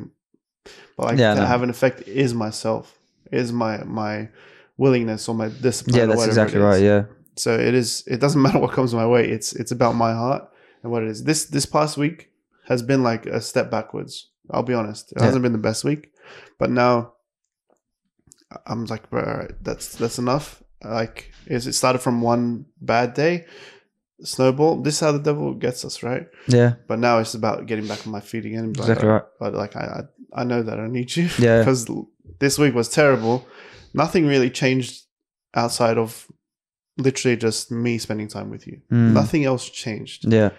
but like Yeah, that no. have an effect is myself, is my my willingness or my discipline. yeah. That's exactly right. Yeah, So it is. It doesn't <laughs> matter what comes my way. It's it's about my heart and what it is. This this past week has been like a step backwards. I'll be honest. It Yeah. hasn't been the best week, but now I'm like, bro, all right, that's that's enough. Like, is it started from one bad day, snowball? This is how the devil gets us, right? yeah, But now it's about getting back on my feet again. like, exactly right. but like I, I know that I need you. Yeah. <laughs> Because this week was terrible. Nothing really changed outside of literally just me spending time with you. Mm. Nothing else changed. Yeah,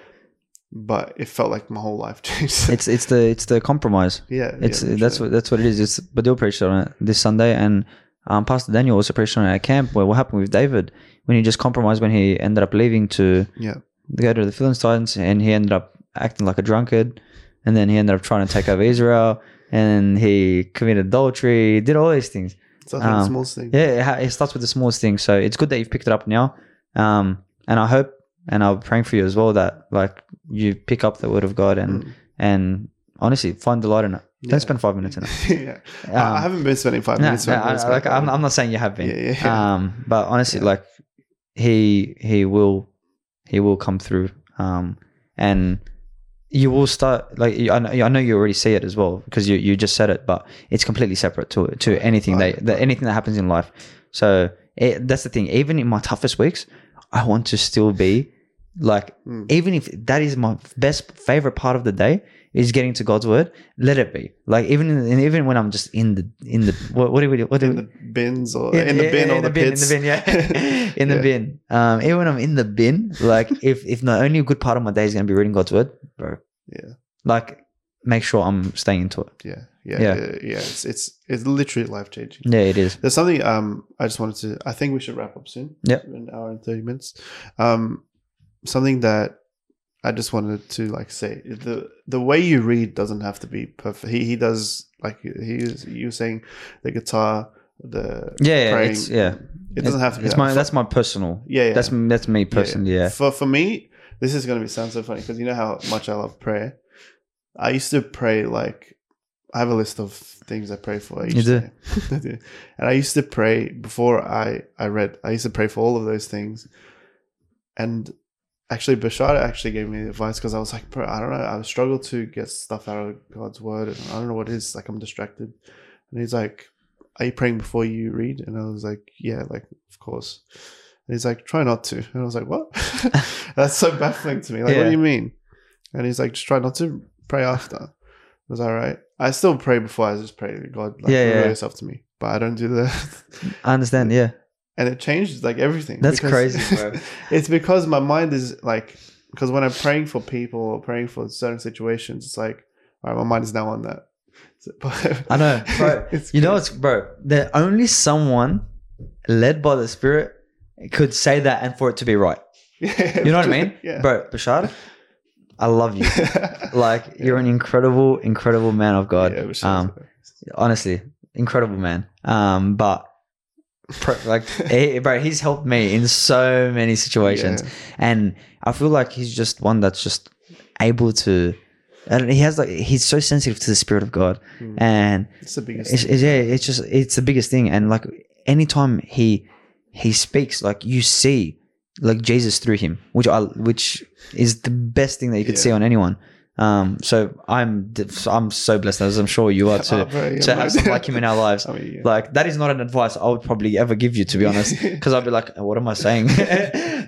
But it felt like my whole life <laughs> changed. it's it's the it's the compromise. yeah. It's yeah, that's what that's what it is. It's Badil preached on it this Sunday, and um, Pastor Daniel also preached on it at camp. Where what happened with David when he just compromised when he ended up leaving to Yeah. go to the Philistines, and he ended up acting like a drunkard, and then he ended up trying to take over Israel, and he committed adultery, did all these things. The um, smallest thing. Yeah, it, it starts with the smallest thing. So it's good that you've picked it up now. Um, and I hope, and I'm praying for you as well that like you pick up the word of God and Mm. and honestly find delight in it. Don't Yeah. spend five minutes in it. <laughs> yeah. I- I Um, haven't been spending five No, minutes. no, I, like, I'm, I'm not saying you have been. Yeah, yeah, yeah. Um, but honestly, Yeah. like he he will he will come through. Um, and you will start like I know, I know you already see it as well because you, you just said it, but it's completely separate to to anything that, that anything that happens in life. So it, that's the thing. Even in my toughest weeks, I want to still be like Mm. even if that is my best favorite part of the day is getting to God's word. Let it be like even in, even when I'm just in the in the what, what do we do? what do in we, the bins or in, the bin or the, bin, pits. in the bin, yeah, <laughs> in the Yeah. bin. Um, even when I'm in the bin, like <laughs> if if the only a good part of my day is gonna be reading God's word, bro, Yeah. like make sure I'm staying into it. Yeah, yeah, Yeah. yeah, yeah. It's it's it's literally life changing. Yeah, it is. There's something um I just wanted to. I think we should wrap up soon. Been an hour and thirty minutes. Um, something that I just wanted to like say the the way you read doesn't have to be perfect. He he does like he is you saying the guitar the Yeah, yeah, praying. it's, yeah. It doesn't have to be. It's that. my that's my personal. yeah, yeah. That's that's me personally. Yeah. For for me, this is gonna be sound so funny because you know how much I love prayer. I used to pray like I have a list of things I pray for. Each You do? <laughs> I do. And I used to pray before I I read. I used to pray for all of those things. And actually, Bashar actually gave me advice because I was like, bro, I don't know. I struggle to get stuff out of God's word, and I don't know what it is. Like I'm distracted. And he's like, "Are you praying before you read?" And I was like, "Yeah, like of course." And he's like, "Try not to." And I was like, "What?" <laughs> That's so baffling to me. Like, what do you mean? And he's like, "Just try not to pray after." I was all right. I still pray before. I just pray God, like, Yeah, reveal yeah. yourself to me. But I don't do that. I understand. Yeah. And it changes like everything. That's crazy, <laughs> it's because my mind is like because when I'm praying for people or praying for certain situations, it's like all right, my mind is now on that. So- <laughs> I know, <laughs> bro. You know it's bro? That only someone led by the Spirit could say that and for it to be right. Yeah, You know what I mean? Yeah. Bro, Bashar, I love you. Like you're an incredible, incredible man of God. Yeah, um, honestly, incredible man. Um, but pro- like, he, bro, he's helped me in so many situations, Yeah. and I feel like he's just one that's just able to. And he has like he's so sensitive to the spirit of God, Mm. and It's the biggest. it's, thing. it's, yeah, it's just it's the biggest thing. And like anytime he he speaks, like you see like Jesus through him, which I which is the best thing that you could Yeah. see on anyone. Um, so I'm I'm so blessed, as I'm sure you are <laughs> too, Oh, bro, yeah, to have someone like him in our lives. I <laughs> mean, yeah. Like that is not an advice I would probably ever give you, to be honest, <laughs> because I'd be like, what am I saying?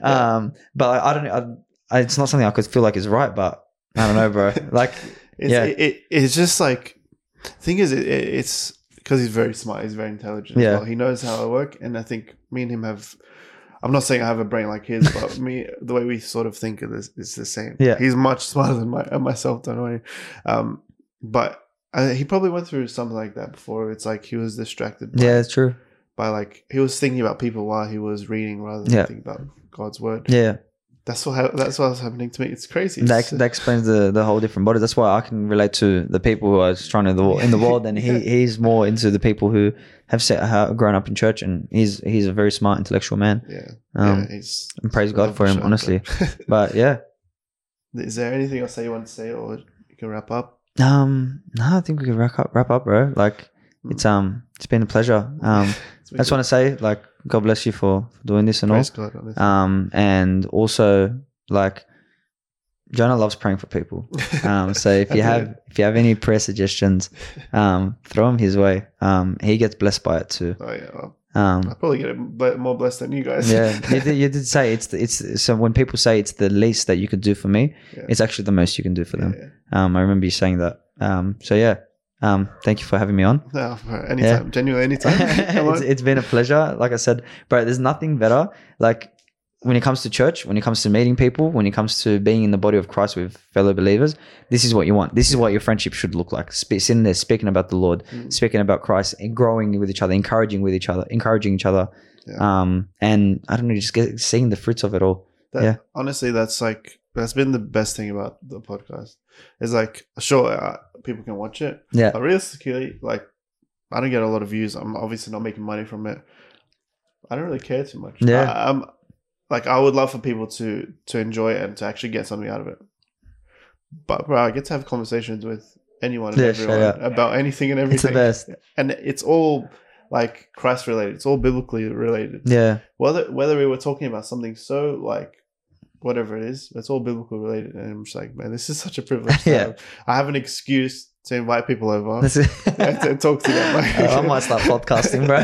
um, but I don't. I, it's not something I could feel like is right, but I don't know, bro. Like, It's, Yeah. it, it, it's just like thing is it, it, it's because he's very smart he's very intelligent as Yeah. well. he knows how I work and I think me and him have I'm not saying I have a brain like his but me the way we sort of think of this is the same Yeah. he's much smarter than my, uh, myself don't worry um but uh, he probably went through something like that before it's like he was distracted by, yeah, it's true. by like he was thinking about people while he was reading rather than Yeah. thinking about God's word Yeah. That's what ha- that's what was happening to me it's crazy that, It's- that explains the, the whole different body. That's why I can relate to the people who are strong in the <laughs> in the world, and he, he's more into the people who have set, have grown up in church, and he's he's a very smart intellectual man. yeah Um, yeah he's and praise God for him, honestly. <laughs> But yeah, Is there anything else that you want to say, or you can wrap up? um, no, I think we can wrap up, wrap up, bro. Like it's um, it's been a pleasure. Um, <laughs> I just want to say, like, God bless you for doing this and all. God. Um, and also like Jonah loves praying for people. <laughs> Um, so if you have if you have any prayer suggestions, um, throw them his way. Um, he gets blessed by it too. oh yeah, well, Um, I probably get it more blessed than you guys. yeah, you did, you did say it's <laughs> it's so when people say it's the least that you could do for me, Yeah. it's actually the most you can do for them. Yeah. Um, I remember you saying that. Um, so yeah, um, thank you for having me on. No, anytime, genuinely, anytime. <laughs> It's, it's been a pleasure. Like I said, bro, there's nothing better. Like when it comes to church, when it comes to meeting people, when it comes to being in the body of Christ with fellow believers, this is what you want. This is what your friendship should look like. Sp- sitting there speaking about the Lord, Mm. speaking about Christ, and growing with each other, encouraging with each other, encouraging each other. Yeah. Um, and I don't know, just get, seeing the fruits of it all. That, yeah. Honestly, that's like that's been the best thing about the podcast. Is like sure uh, people can watch it, Yeah. but realistically, like I don't get a lot of views. I'm obviously not making money from it. I don't really care too much. Yeah. I, I'm like I would love for people to to enjoy it and to actually get something out of it. But bro, I get to have conversations with anyone and Yeah, everyone about anything and everything. It's the best. and it's all like Christ related. It's all biblically related Yeah. whether whether we were talking about something so like whatever it is, it's all biblical related. And I'm just like, man, this is such a privilege. <laughs> Yeah. have. I have an excuse to invite people over. <laughs> Yeah, to talk to them. <laughs> I might start podcasting, bro.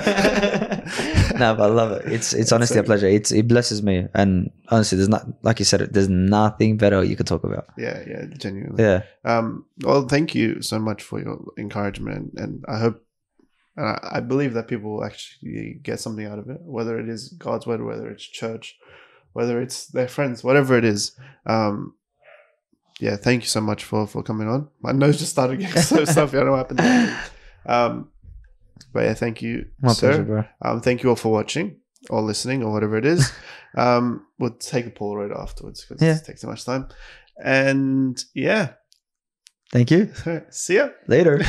no, but I love it. It's it's honestly a pleasure. It's it blesses me, and honestly, there's not like you said, there's nothing better you could talk about. yeah, yeah, genuinely. Yeah, Um, well, thank you so much for your encouragement, and I hope, and I, I believe that people will actually get something out of it, whether it is God's word, whether it's church, whether it's their friends, whatever it is. Um, yeah, thank you so much for for coming on. My nose just started getting so <laughs> stuffy. I don't know what happened. Um, but yeah, thank you, My sir. pleasure, bro. Um, thank you all for watching or listening or whatever it is. <laughs> um, we'll take a Polaroid afterwards because Yeah. it takes too much time. And yeah, Thank you. <laughs> see ya. Later.